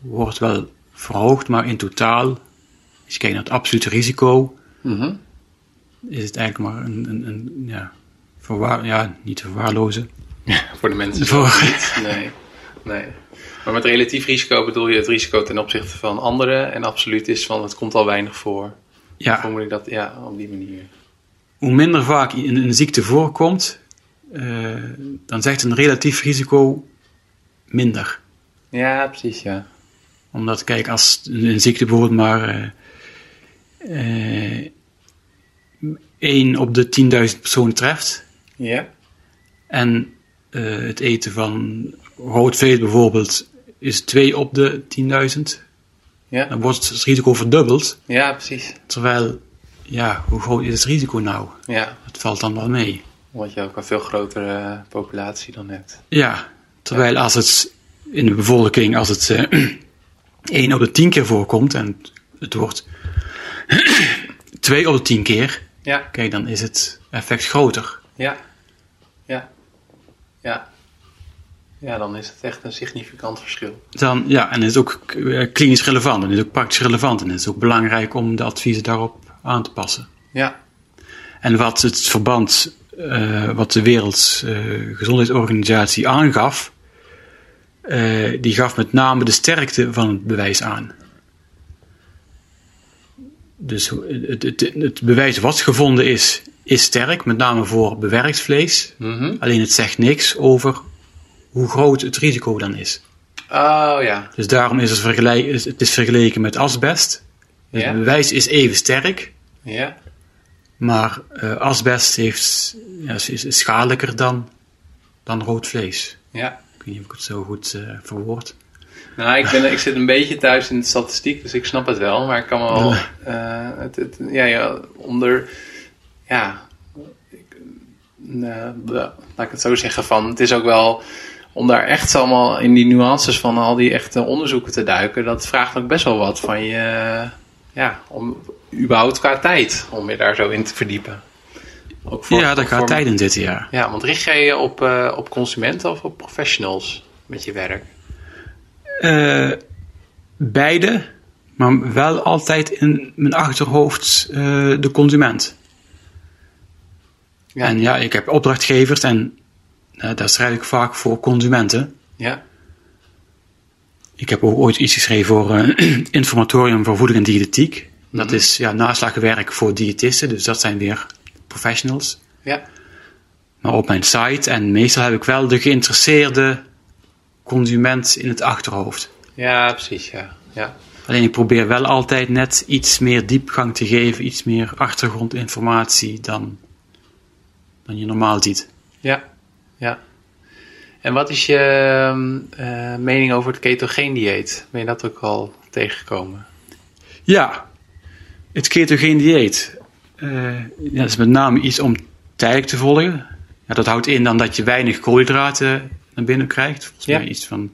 wordt wel verhoogd, maar in totaal, als je kijkt naar het absolute risico, mhm. is het eigenlijk maar een, een, een ja, verwaar, ja, niet te verwaarlozen. voor de mensen voor... niet. Nee, nee. Maar met relatief risico bedoel je het risico ten opzichte van anderen en absoluut is van het komt al weinig voor. Ja. Hoe moet ik dat, ja, op die manier. Hoe minder vaak een, een ziekte voorkomt, uh, dan zegt een relatief risico minder. Ja, precies, ja omdat, kijk, als een ziekte bijvoorbeeld maar uh, uh, 1 op de 10.000 personen treft. Ja. En het eten van rood vlees bijvoorbeeld is 2 op de 10.000. Ja. Dan wordt het risico verdubbeld. Ja, precies. Terwijl, ja, hoe groot is het risico nou? Ja. Het valt dan wel mee. Omdat je ook een veel grotere populatie dan hebt. Ja, terwijl als het in de bevolking, als het 1 op de 10 keer voorkomt en het wordt 2 op de 10 keer, ja. kijk, dan is het effect groter. Ja, ja, ja. Ja, dan is het echt een significant verschil. Dan, ja, en het is ook eh, klinisch relevant en het is ook praktisch relevant en het is ook belangrijk om de adviezen daarop aan te passen. Ja. En wat het verband, uh, wat de Wereldgezondheidsorganisatie uh, aangaf, uh, die gaf met name de sterkte van het bewijs aan. Dus het, het, het, bewijs wat gevonden is, is sterk, met name voor bewerkt vlees. Mm Alleen het zegt niks over hoe groot het risico dan is. Oh ja. Dus daarom is het, vergelijk, het is vergeleken met asbest. Het bewijs is even sterk. Ja. Maar uh, asbest heeft, ja, is, is schadelijker dan, dan rood vlees. Ja weet niet of ik het zo goed uh, verwoord. Nou, ik, ben, ik zit een beetje thuis in de statistiek, dus ik snap het wel. Maar ik kan wel... Uh, het, het, ja, ja, onder... Ja... Ik, uh, laat ik het zo zeggen van... Het is ook wel... Om daar echt allemaal in die nuances van al die echte onderzoeken te duiken... Dat vraagt ook best wel wat van je... Ja, om überhaupt qua tijd om je daar zo in te verdiepen ja, daar gaat tijd in dit jaar. Ja, want richt jij je op, uh, op consumenten of op professionals met je werk? Uh, beide, maar wel altijd in mijn achterhoofd uh, de consument. Ja. En ja, ik heb opdrachtgevers en daar schrijf ik vaak voor consumenten. Ja. Ik heb ook ooit iets geschreven voor Informatorium voor Voeding en Diëtetiek. Dat mhm. is ja, naslagwerk voor diëtisten, dus dat zijn weer professionals. Ja. Maar op mijn site en meestal heb ik wel de geïnteresseerde consument in het achterhoofd. Ja, precies, ja. ja. Alleen ik probeer wel altijd net iets meer diepgang te geven, iets meer achtergrondinformatie dan, dan je normaal ziet. Ja. En wat is je uh, mening over het ketogeen dieet? Ben je dat ook al tegengekomen? Ja, het ketogeen dieet. Uh, ja, dat is met name iets om tijdelijk te volgen. Ja, dat houdt in dan dat je weinig koolhydraten naar binnen krijgt. Volgens mij iets van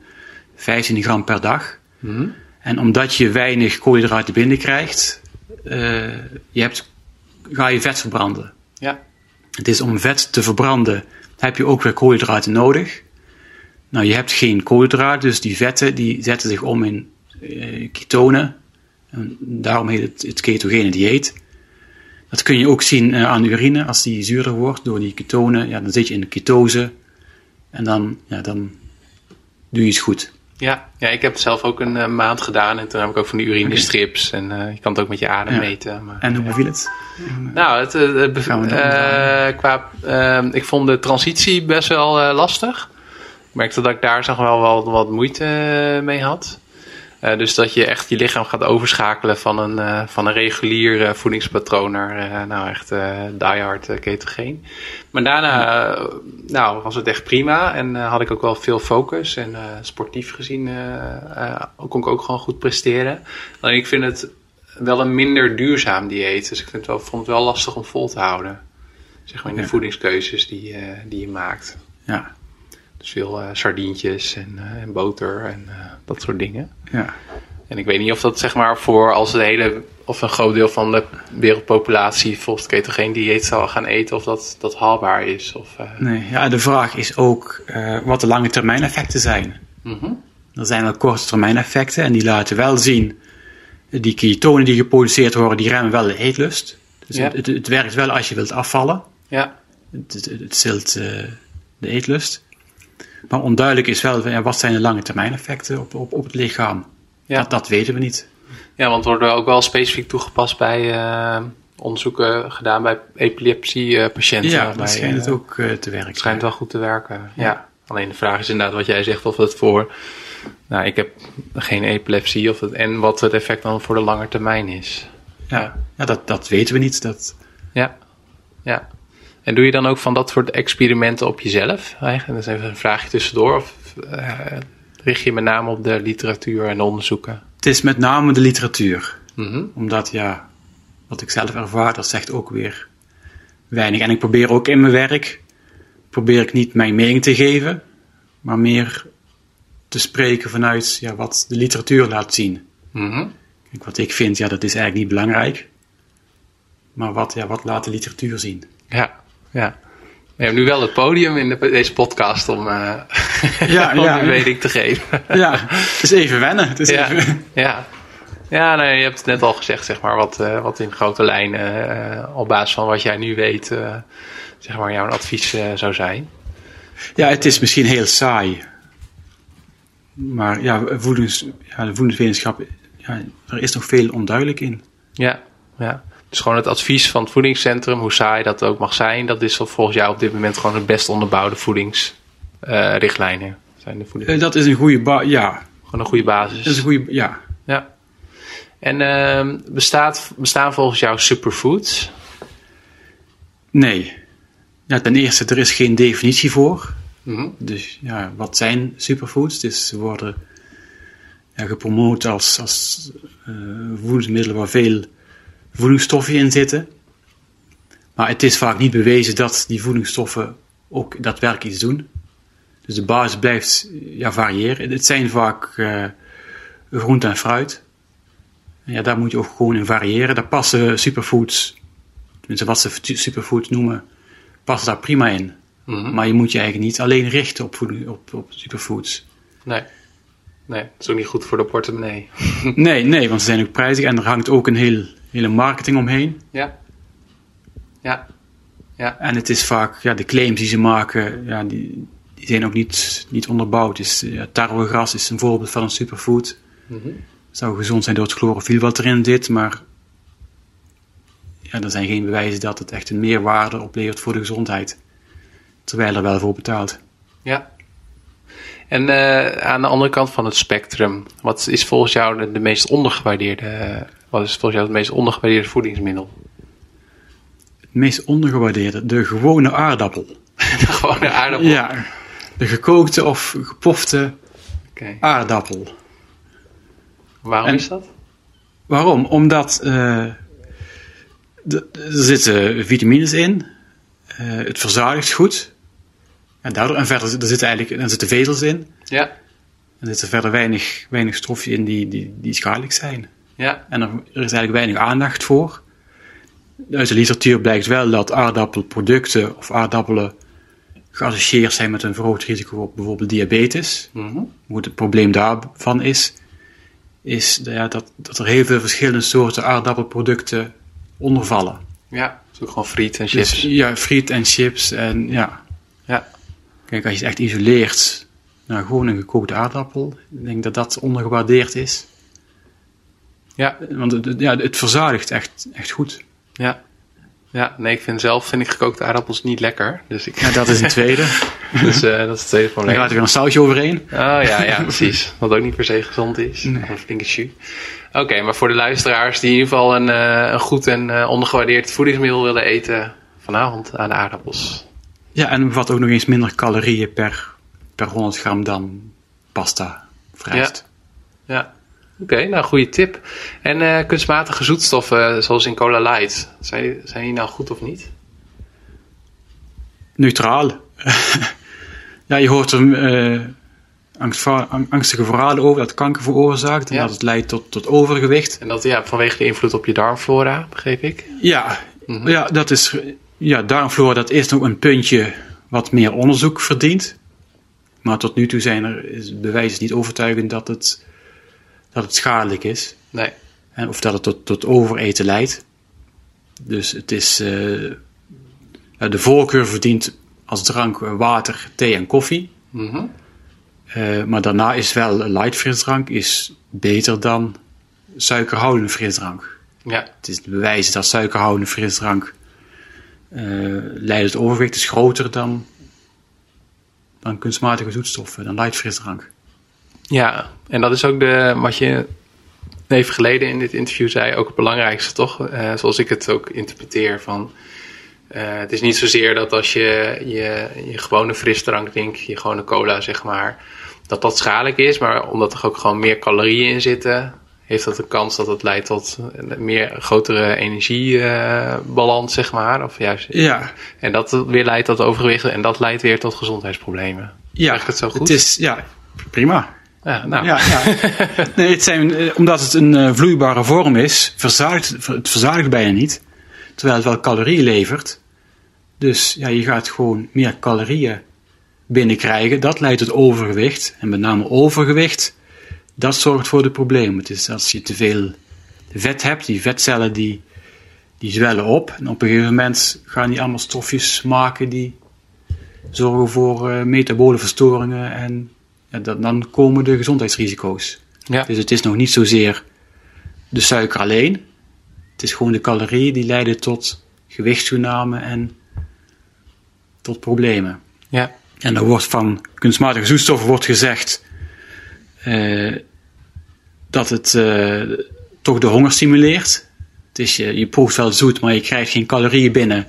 15 gram per dag. Mhm. En omdat je weinig koolhydraten binnenkrijgt, uh, je hebt, ga je vet verbranden. Ja. Het is om vet te verbranden, heb je ook weer koolhydraten nodig. Nou, je hebt geen koolhydraten, dus die vetten die zetten zich om in uh, ketonen. En daarom heet het het ketogene dieet. Dat kun je ook zien uh, aan de urine. Als die zuurder wordt door die ketonen, ja, dan zit je in de ketose. En dan, ja, dan doe je het goed. Ja, ja, ik heb het zelf ook een eh, maand gedaan en toen heb ik ook van die urinestrips en eh, je kan het ook met je adem Ja. meten. Maar, En hoe beviel het? Nou, het, eh, het bev- eh, qua, eh, ik vond de transitie best wel eh, lastig. Ik merkte dat ik daar zeg wel, wel wat moeite eh, mee had. Eh, dus dat je echt je lichaam gaat overschakelen van een, eh, van een regulier voedingspatroon naar nou echt eh diehard uh, ketogeen. Maar daarna nou, was het echt prima en had ik ook wel veel focus. En sportief gezien kon ik ook gewoon goed presteren. Alleen ik vind het wel een minder duurzaam dieet. Dus ik vind het wel, vond het wel lastig om vol te houden. Zeg maar in de Ja. voedingskeuzes die, die je maakt. Ja, Dus veel eh, sardientjes en, eh, en boter en eh, dat soort dingen. ja. En ik weet niet of dat zeg maar voor als de hele of een groot deel van de wereldpopulatie volgens ketogeen dieet zou gaan eten, of dat, dat haalbaar is. Of, Nee, ja, de vraag is ook wat de lange termijn effecten zijn. mhm. Er zijn wel korte termijn effecten en die laten wel zien, die ketonen die geproduceerd worden, die remmen wel de eetlust. Dus Ja. het, het, het werkt wel als je wilt afvallen. Ja, Het, het, het zilt de eetlust. Maar onduidelijk is wel, ja, wat zijn de lange termijn effecten op, op, op het lichaam? Ja. Dat, dat weten we niet. ja, want wordt ook wel specifiek toegepast bij eh, onderzoeken gedaan bij epilepsie-patiënten. ja, bij, dat schijnt het eh, ook eh, te werken. Het schijnt wel goed te werken. Ja. Ja. Alleen de vraag is inderdaad wat jij zegt of het voor. Nou, ik heb geen epilepsie of het, en wat het effect dan voor de lange termijn is. Ja, ja dat, dat weten we niet. Dat, Ja, ja. En doe je dan ook van dat soort experimenten op jezelf? Eigenlijk? Dat is even een vraagje tussendoor. Of eh, richt je met name op de literatuur en de onderzoeken? het is met name de literatuur. Mhm. Omdat, ja, wat ik zelf ervaar, dat zegt ook weer weinig. En ik probeer ook in mijn werk, probeer ik niet mijn mening te geven, maar meer te spreken vanuit ja, wat de literatuur laat zien. Mhm. Kijk, wat ik vind, ja, dat is eigenlijk niet belangrijk. Maar wat, ja, wat laat de literatuur zien? Ja, ja. We hebben nu wel het podium in de, deze podcast om, eh Ja, om ja. te geven. Ja, het is even wennen. Het is Ja, even... ja. ja nee, je hebt het net al gezegd, zeg maar, wat, eh, wat in grote lijnen, eh, op basis van wat jij nu weet, zeg maar, jouw advies zou zijn. ja, het is misschien heel saai. Maar ja, voedings, ja de voedingswetenschap, ja, er is nog veel onduidelijk in. Ja, ja. Dus gewoon het advies van het voedingscentrum, hoe saai dat ook mag zijn, dat is volgens jou op dit moment gewoon het best onderbouwde voedingsrichtlijnen. zijn de voeding, Eh, Dat is een goede ja, gewoon een goede basis. dat is een goede, ja. Ja. En ehm, bestaat, bestaan volgens jou superfoods? Nee. Ja, ten eerste, er is geen definitie voor. Mhm. Dus ja, wat zijn superfoods? Dus ze worden ja, gepromoot als, als eh, voedingsmiddelen waar veel voedingsstoffen in zitten. Maar het is vaak niet bewezen dat die voedingsstoffen ook daadwerkelijk iets doen. Dus de basis blijft ja, variëren. Het zijn vaak eh groente en fruit. En Ja, daar moet je ook gewoon in variëren. Daar passen superfoods, tenminste wat ze superfoods noemen, passen daar prima in. Mhm. Maar je moet je eigenlijk niet alleen richten op, voeding, op, op superfoods. Nee. Nee, dat is ook niet goed voor de portemonnee. Nee, nee, want ze zijn ook prijzig en er hangt ook een heel, hele marketing omheen. Ja. Ja. Ja. En het is vaak, ja, de claims die ze maken, ja, die, die zijn ook niet, niet onderbouwd. Dus ja, tarwegras is een voorbeeld van een superfood. Mhm. zou gezond zijn door het chlorofiel wat erin zit, maar ja, er zijn geen bewijzen dat het echt een meerwaarde oplevert voor de gezondheid. Terwijl er wel voor betaalt. Ja. En eh, aan de andere kant van het spectrum, wat is volgens jou de, de meest ondergewaardeerde, eh, wat is volgens jou het meest ondergewaardeerde voedingsmiddel? Het meest ondergewaardeerde, de gewone aardappel. De aardappel. Ja, de gekookte of gepofte aardappel. Waarom En- is dat? Waarom? Omdat eh, de- er zitten vitamines in, eh, het verzadigt goed. En daardoor, en verder er zitten eigenlijk er zitten vezels in. Ja. Er zitten verder weinig, weinig in die, die, die schadelijk zijn. Ja. En er, er is eigenlijk weinig aandacht voor. Uit de literatuur blijkt wel dat aardappelproducten of aardappelen geassocieerd zijn met een verhoogd risico op bijvoorbeeld diabetes. Mhm. Hoe het probleem daarvan is, is ja, dat, dat er heel veel verschillende soorten aardappelproducten ondervallen. Ja. Ook gewoon friet en chips. Dus, ja, friet en chips en ja. Ja. Kijk, als je het echt isoleert, nou, gewoon een gekookte aardappel. Ik denk dat dat ondergewaardeerd is. Ja, Want het, ja, het verzadigt echt, echt goed. ja. Ja, nee, ik vind zelf vind ik gekookte aardappels niet lekker. Dus, ik, Ja, dat is een tweede. dus eh, dat is het tweede Dan probleem. gaat er weer een sausje overheen. Oh ja, ja, precies. Wat ook niet per se gezond is. Of Een flinke jus. Oké, maar voor de luisteraars die in ieder geval een, eh, een goed en eh, ondergewaardeerd voedingsmiddel willen eten, vanavond aan de aardappels. Ja, en bevat ook nog eens minder calorieën per, per 100 gram dan pasta of rijst. Ja. Oké, nou goede tip. En eh, kunstmatige zoetstoffen zoals in Cola Light, zijn, zijn die nou goed of niet? Neutraal. ja, je hoort er eh, angstige verhalen over dat kanker veroorzaakt en Ja. dat het leidt tot, tot overgewicht. En dat ja, vanwege de invloed op je darmflora, begreep ik. Ja, Mhm. ja, dat is, ja, darmflora, dat is nog een puntje wat meer onderzoek verdient. Maar tot nu toe zijn er is, bewijzen niet overtuigend dat het, dat het schadelijk is. Nee. En of dat het tot, tot overeten leidt. Dus het is. eh, ja, de voorkeur verdient als drank eh, water, thee en koffie. Mhm. Eh, maar daarna is wel light frisdrank is beter dan suikerhoudende frisdrank. Ja. Het is bewijzen dat suikerhoudende frisdrank eh leidt tot overgewicht is groter dan, dan kunstmatige zoetstoffen, dan light frisdrank. Ja, en dat is ook de, wat je even geleden in dit interview zei, ook het belangrijkste, toch? Eh, zoals ik het ook interpreteer van... eh, het is niet zozeer dat als je je, je gewone frisdrank drinkt, je gewone cola zeg maar, dat dat schadelijk is. Maar omdat er ook gewoon meer calorieën in zitten, heeft dat de kans dat het leidt tot een meer grotere energiebalans zeg maar. Of juist, Ja, en dat weer leidt tot overgewicht en dat leidt weer tot gezondheidsproblemen. ja ik het zo goed? Het is, ja, prima. Ja, nou, Ja, ja. Nee, het zijn, eh, omdat het een eh, vloeibare vorm is, verzadigt, het verzadigt bijna niet. Terwijl het wel calorieën levert. Dus ja, je gaat gewoon meer calorieën binnenkrijgen. Dat leidt tot overgewicht. En met name overgewicht, dat zorgt voor de problemen. Het is als je te veel vet hebt, die vetcellen die, die zwellen op. En op een gegeven moment gaan die allemaal stofjes maken die zorgen voor eh, metabole verstoringen. En ja, dan, dan komen de gezondheidsrisico's. ja. Dus het is nog niet zozeer de suiker alleen. Het is gewoon de calorieën die leiden tot gewichtstoename en tot problemen. ja. En er wordt van kunstmatige zoetstoffen wordt gezegd eh, dat het eh, toch de honger stimuleert. Het is, je, je proeft wel zoet, maar je krijgt geen calorieën binnen.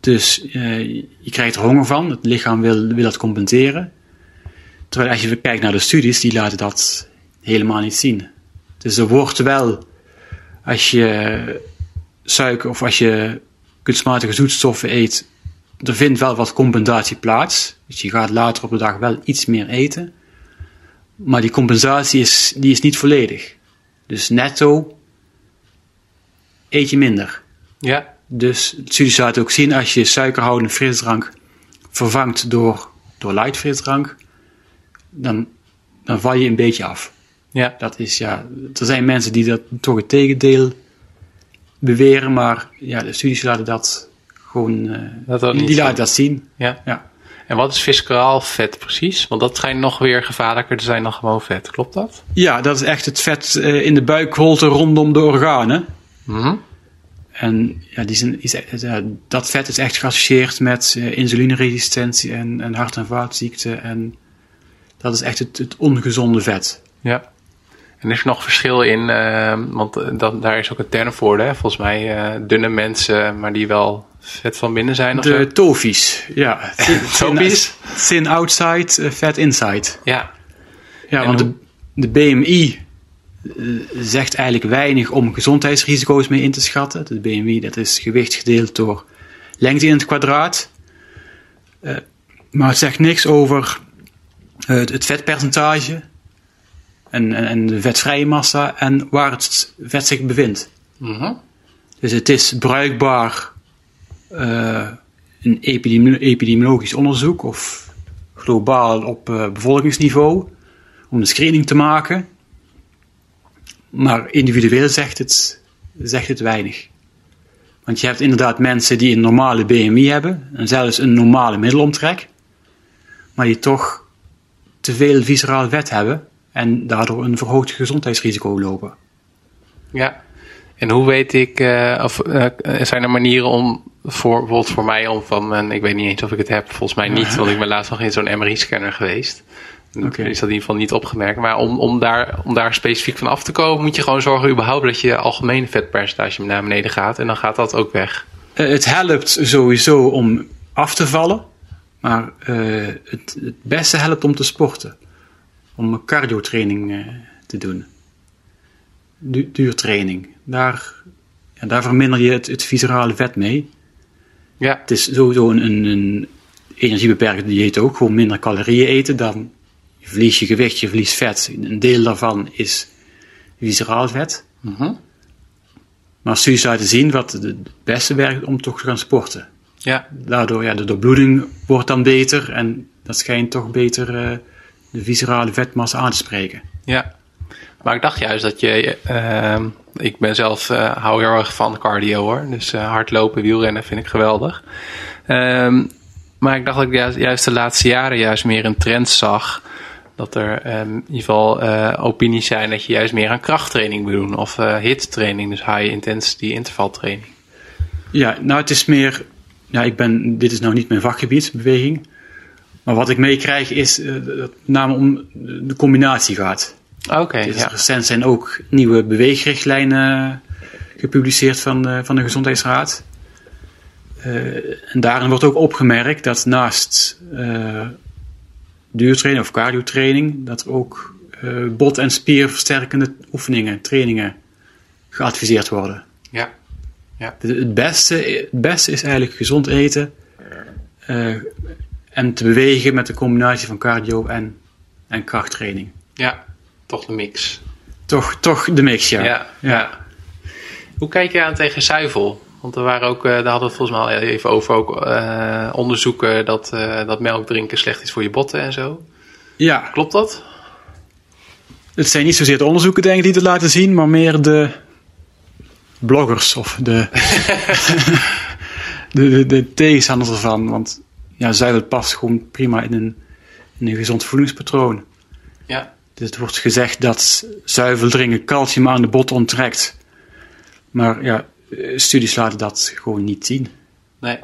Dus eh, je krijgt er honger van. Het lichaam wil, wil dat compenseren. Terwijl als je kijkt naar de studies, die laten dat helemaal niet zien. Dus er wordt wel, als je suiker of als je kunstmatige zoetstoffen eet, er vindt wel wat compensatie plaats. Dus je gaat later op de dag wel iets meer eten. Maar die compensatie is, die is niet volledig. Dus netto eet je minder. Ja, Dus studies laten ook zien als je suikerhoudende frisdrank vervangt door, door light frisdrank, dan, dan val je een beetje af. ja. Dat is ja, er zijn mensen die dat toch het tegendeel beweren, maar ja, de studies laten dat gewoon, eh, Dat die, laten dat zien. ja. Ja. En wat is visceraal vet precies? Want dat schijnt nog weer gevaarlijker te zijn dan gewoon vet. Klopt dat? ja, dat is echt het vet eh, in de buikholte rondom de organen. Mhm. En ja, die zijn, is, dat vet is echt geassocieerd met eh, insulineresistentie en, en hart- en vaatziekten. En dat is echt het, het ongezonde vet. Ja. En is er nog verschil in, eh, want eh, dat, daar is ook een term voor, hè? volgens mij eh, dunne mensen, maar die wel vet van binnen zijn of De zo? tofies, ja. Thin- Tofies? Thin outside, fat inside. Ja, Ja, En want de, hoe- de BMI zegt eigenlijk weinig om gezondheidsrisico's mee in te schatten. De BMI, dat is gewicht gedeeld door lengte in het kwadraat. Maar het zegt niks over het, het vetpercentage en, en, en de vetvrije massa en waar het vet zich bevindt. Mhm. Dus het is bruikbaar eh in epidemi- epidemiologisch onderzoek of globaal op eh, bevolkingsniveau om een screening te maken. Maar individueel zegt het, zegt het weinig. Want je hebt inderdaad mensen die een normale BMI hebben en zelfs een normale middelomtrek, maar die toch te veel visceraal vet hebben en daardoor een verhoogd gezondheidsrisico lopen. Ja. En hoe weet ik, uh, of uh, zijn er manieren om, voor, bijvoorbeeld voor mij, om van mijn, ik weet niet eens of ik het heb, volgens mij niet, want ik ben laatst nog in zo'n MRI-scanner geweest. Okay. Is dat in ieder geval niet opgemerkt. Maar om, om, daar, om daar specifiek van af te komen, moet je gewoon zorgen überhaupt dat je algemene vetpercentage naar beneden gaat. En dan gaat dat ook weg. Uh, het helpt sowieso om af te vallen. Maar uh, het, het beste helpt om te sporten. Om cardiotraining uh, te doen. Du duurtraining. Daar, ja, daar verminder je het, het viscerale vet mee. Ja. Het is sowieso een, een, een energiebeperkend dieet ook. Gewoon minder calorieën eten. Dan je verlies je gewicht, je verliest vet. Een deel daarvan is visceraal vet. -hmm. Maar studies laten zien wat het beste werkt om toch te gaan sporten. Ja. Daardoor, ja, de doorbloeding wordt dan beter en dat schijnt toch beter uh, de viscerale vetmassa aan te spreken. Ja, maar ik dacht juist dat je, uh, ik ben zelf, uh, hou heel erg van cardio hoor, dus uh, hardlopen, wielrennen vind ik geweldig. Um, maar ik dacht dat ik juist, juist, de laatste jaren juist meer een trend zag dat er um, in ieder geval opinies zijn dat je juist meer aan krachttraining moet doen of hittraining, dus high intensity intervaltraining. Ja, nou het is meer ja, ik ben, dit is nou niet mijn vakgebied, beweging. Maar wat ik meekrijg is uh, dat het met name om de combinatie gaat. Oké. Okay, dus ja. Recent zijn ook nieuwe beweegrichtlijnen gepubliceerd van, uh, van de Gezondheidsraad. Uh, en daarin wordt ook opgemerkt dat naast duurtraining of cardiotraining, dat ook bot- en spierversterkende oefeningen, trainingen geadviseerd worden. Ja. Het, beste, het beste is eigenlijk gezond eten uh, en te bewegen met de combinatie van cardio en, en krachttraining. Ja, toch de mix. Toch, toch de mix, ja. ja. ja. Hoe kijk je aan tegen zuivel? Want er waren ook, eh, daar hadden we het volgens mij al even over, ook uh, onderzoeken dat, uh, dat melk drinken slecht is voor je botten en zo. Ja. Klopt dat? Het zijn niet zozeer de onderzoeken, denk ik, die het laten zien, maar meer de, bloggers of de, de, de, de, tegenstanders ervan. Want ja, zuivel past gewoon prima in een, in een gezond voedingspatroon. Ja. Dus het wordt gezegd dat zuivel drinken calcium aan de bot onttrekt. Maar ja, studies laten dat gewoon niet zien. Nee.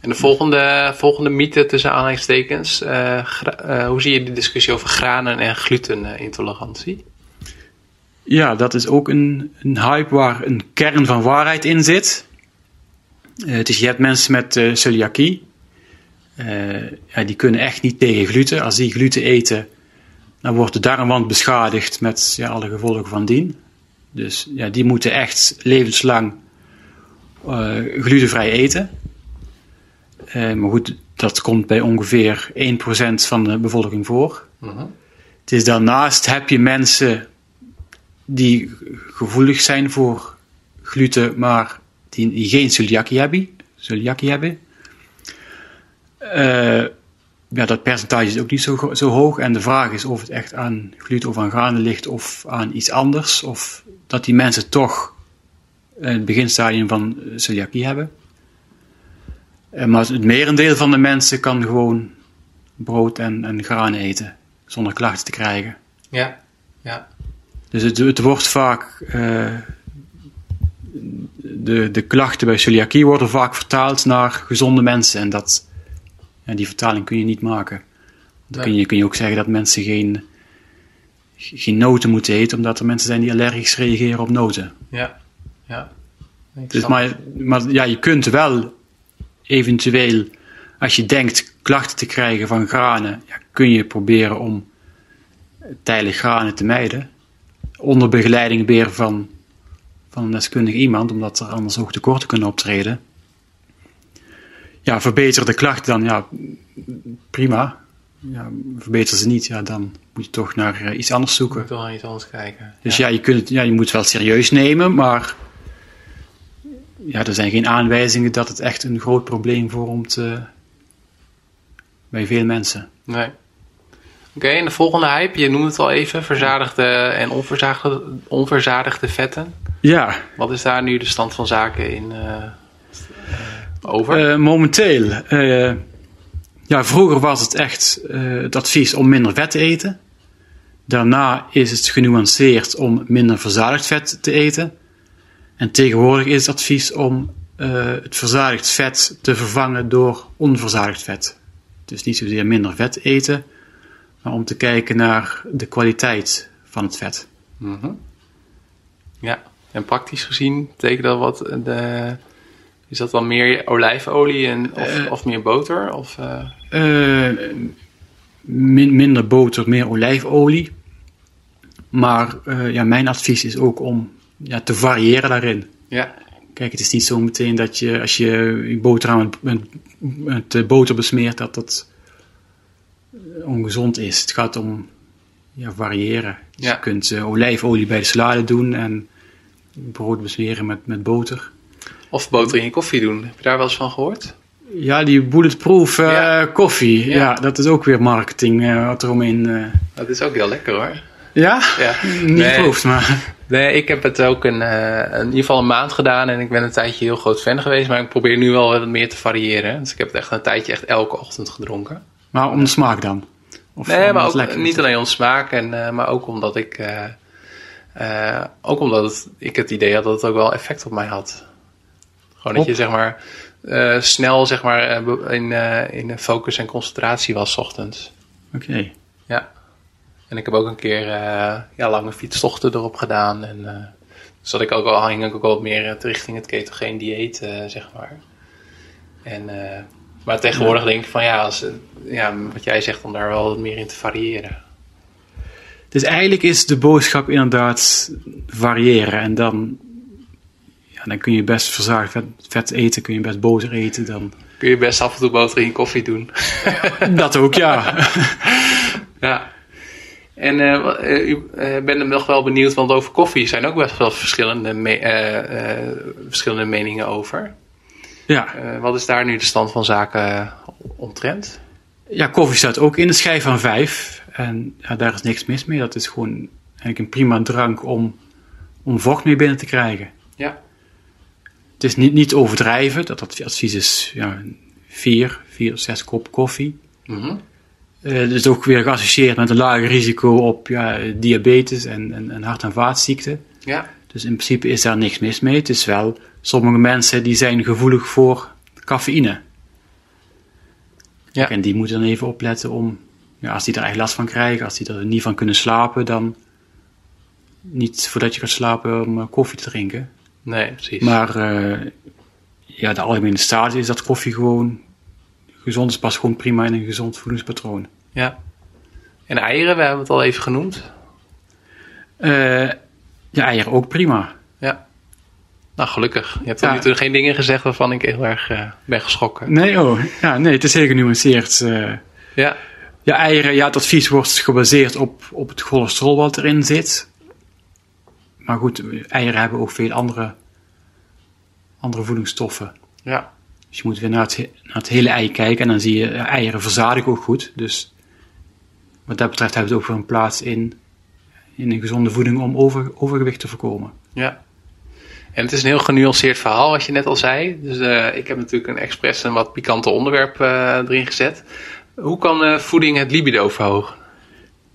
En de volgende, volgende mythe tussen aanhalingstekens. Uh, uh, hoe zie je de discussie over granen en glutenintolerantie? Ja, dat is ook een, een hype waar een kern van waarheid in zit. Uh, het is, je hebt mensen met uh, celiakie. Uh, ja, die kunnen echt niet tegen gluten. Als die gluten eten, dan wordt de darmwand beschadigd met ja, alle gevolgen van dien. Dus ja, die moeten echt levenslang glutenvrij eten. maar goed, dat komt bij ongeveer 1% van de bevolking voor. -huh. Het is daarnaast heb je mensen die gevoelig zijn voor gluten, maar die, geen celiakie hebben. Celiakie hebben. Uh, ja, dat percentage is ook niet zo, zo hoog. En de vraag is of het echt aan gluten of aan granen ligt of aan iets anders. Of dat die mensen toch het beginstadium van celiakie hebben. Uh, maar het merendeel van de mensen kan gewoon brood en, en granen eten zonder klachten te krijgen. Ja, ja. Dus het, het wordt vaak, uh, de, de klachten bij celiakie worden vaak vertaald naar gezonde mensen. En dat, ja, die vertaling kun je niet maken. Dan kun, je, kun je ook zeggen dat mensen geen, geen noten moeten eten, omdat er mensen zijn die allergisch reageren op noten. Ja, ja. Dus maar, maar ja, je kunt wel eventueel, als je denkt klachten te krijgen van granen, ja, kun je proberen om tijdelijk granen te mijden onder begeleiding weer van, van een deskundig iemand, omdat er anders ook tekorten kunnen optreden. Ja, verbeter de klachten dan, ja, prima. Ja, verbeter ze niet, ja, dan moet je toch naar uh, iets anders zoeken. Je moet wel iets anders kijken. Dus ja, je, kunt, ja, je moet het wel serieus nemen, maar ja, er zijn geen aanwijzingen dat het echt een groot probleem vormt uh, bij veel mensen. Nee. Oké, en de volgende hype, je noemde het al even, verzadigde en onverzadigde, onverzadigde vetten. Ja. Wat is daar nu de stand van zaken in uh, over? Uh, momenteel uh, Ja, vroeger was het echt eh, het advies om minder vet te eten. Daarna is het genuanceerd om minder verzadigd vet te eten. En tegenwoordig is het advies om eh, het verzadigd vet te vervangen door onverzadigd vet. Dus niet zozeer minder vet eten, maar om te kijken naar de kwaliteit van het vet. Mhm. Ja, en praktisch gezien betekent dat wat de, is dat dan meer olijfolie en, of, Eh. of meer boter? Of, eh, Eh, min- minder boter, meer olijfolie. Maar ja, mijn advies is ook om ja, te variëren daarin. ja, Kijk, het is niet zo meteen dat je als je boterham met, met, boter besmeert, dat dat ongezond is. Het gaat om ja, variëren. Dus Ja. Je kunt eh, olijfolie bij de salade doen en brood besmeren met, met boter. of boter in je koffie doen. Heb je daar wel eens van gehoord? Ja, die bulletproof eh, Ja. koffie. Ja. Ja. dat is ook weer marketing eh, wat er omheen. eh Dat is ook heel lekker hoor. ja? Ja. Niet Nee. geproefd, maar. Nee, ik heb het ook een, eh, in ieder geval een maand gedaan en ik ben een tijdje heel groot fan geweest, maar ik probeer nu wel wat meer te variëren. Dus ik heb het echt een tijdje echt elke ochtend gedronken. Maar om de smaak dan? Of Nee, maar ook niet alleen om smaak, en, eh, maar ook omdat ik, eh, eh, ook omdat het, ik het idee had dat het ook wel effect op mij had. Gewoon dat je zeg maar snel zeg maar in, in focus en concentratie was 's ochtends. Oké. Ja. En ik heb ook een keer ja, lange fietstochten erop gedaan. En, dus dat ik ook al hing ik ook wel meer richting het ketogeen dieet, zeg maar. En, maar tegenwoordig denk ik van ja, als, ja, wat jij zegt, om daar wel meer in te variëren. Dus eigenlijk is de boodschap inderdaad variëren. En dan, ja, dan kun je best verzadigd vet, vet eten, kun je best boter eten. Dan. Kun je best af en toe boter in koffie doen. Dat ook, ja. ja. En eh, eh, eh, ben er nog wel benieuwd, want over koffie zijn ook best wel verschillende, me- verschillende meningen over. Ja. Eh, wat is daar nu de stand van zaken omtrent? Ja, koffie staat ook in de schijf van vijf. En ja, daar is niks mis mee. Dat is gewoon eigenlijk een prima drank om, om vocht mee binnen te krijgen. Ja. Het is niet, niet overdrijven. Dat advies is ja, vier, vier of zes kop koffie. Eh, Het is ook weer geassocieerd met een lager risico op ja, diabetes en, en, en hart- en vaatziekten. Ja. Dus in principe is daar niks mis mee. Het is wel, sommige mensen die zijn gevoelig voor cafeïne. Ja. En die moeten dan even opletten om, ja, als die er echt last van krijgen, als die er niet van kunnen slapen, dan niet voordat je gaat slapen om eh, koffie te drinken. Nee, precies. Maar eh, ja, de algemene staat is dat koffie gewoon gezond is, past gewoon prima in een gezond voedingspatroon. Ja. En eieren, we hebben het al even genoemd. Eh, ja, eieren ook prima. Ja. Nou, gelukkig. Je hebt tot Ja. nu toe geen dingen gezegd waarvan ik heel erg eh, ben geschrokken. Nee, oh, ja, nee, het is heel genuanceerd. eh. Ja. ja, eieren, ja, het advies wordt gebaseerd op, op het cholesterol wat erin zit. Maar goed, eieren hebben ook veel andere, andere voedingsstoffen. Ja. Dus je moet weer naar het, he- naar het hele ei kijken en dan zie je, ja, eieren verzadigen ook goed. Dus wat dat betreft hebben ze ook weer een plaats in, in een gezonde voeding om over, overgewicht te voorkomen. Ja. En het is een heel genuanceerd verhaal, wat je net al zei. Dus eh, ik heb natuurlijk een expres een wat pikante onderwerp eh, erin gezet. Hoe kan eh, voeding het libido verhogen?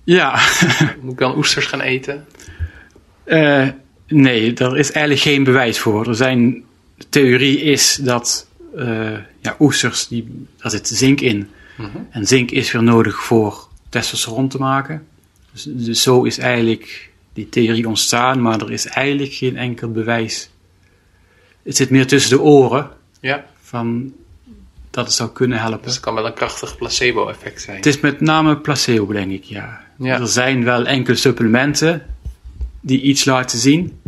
Ja, Hoe kan oesters gaan eten? Nee, er is eigenlijk geen bewijs voor. Er zijn, de theorie is dat ja, oesters, die, daar zit zink in. Mhm. En zink is weer nodig voor testosteron te maken. Dus, dus zo is eigenlijk die theorie ontstaan, maar er is eigenlijk geen enkel bewijs. Het zit meer tussen de oren Ja. van dat het zou kunnen helpen. Dus het kan wel een krachtig placebo-effect zijn. Het is met name placebo, denk ik, ja. Ja. Er zijn wel enkele supplementen die iets laten zien.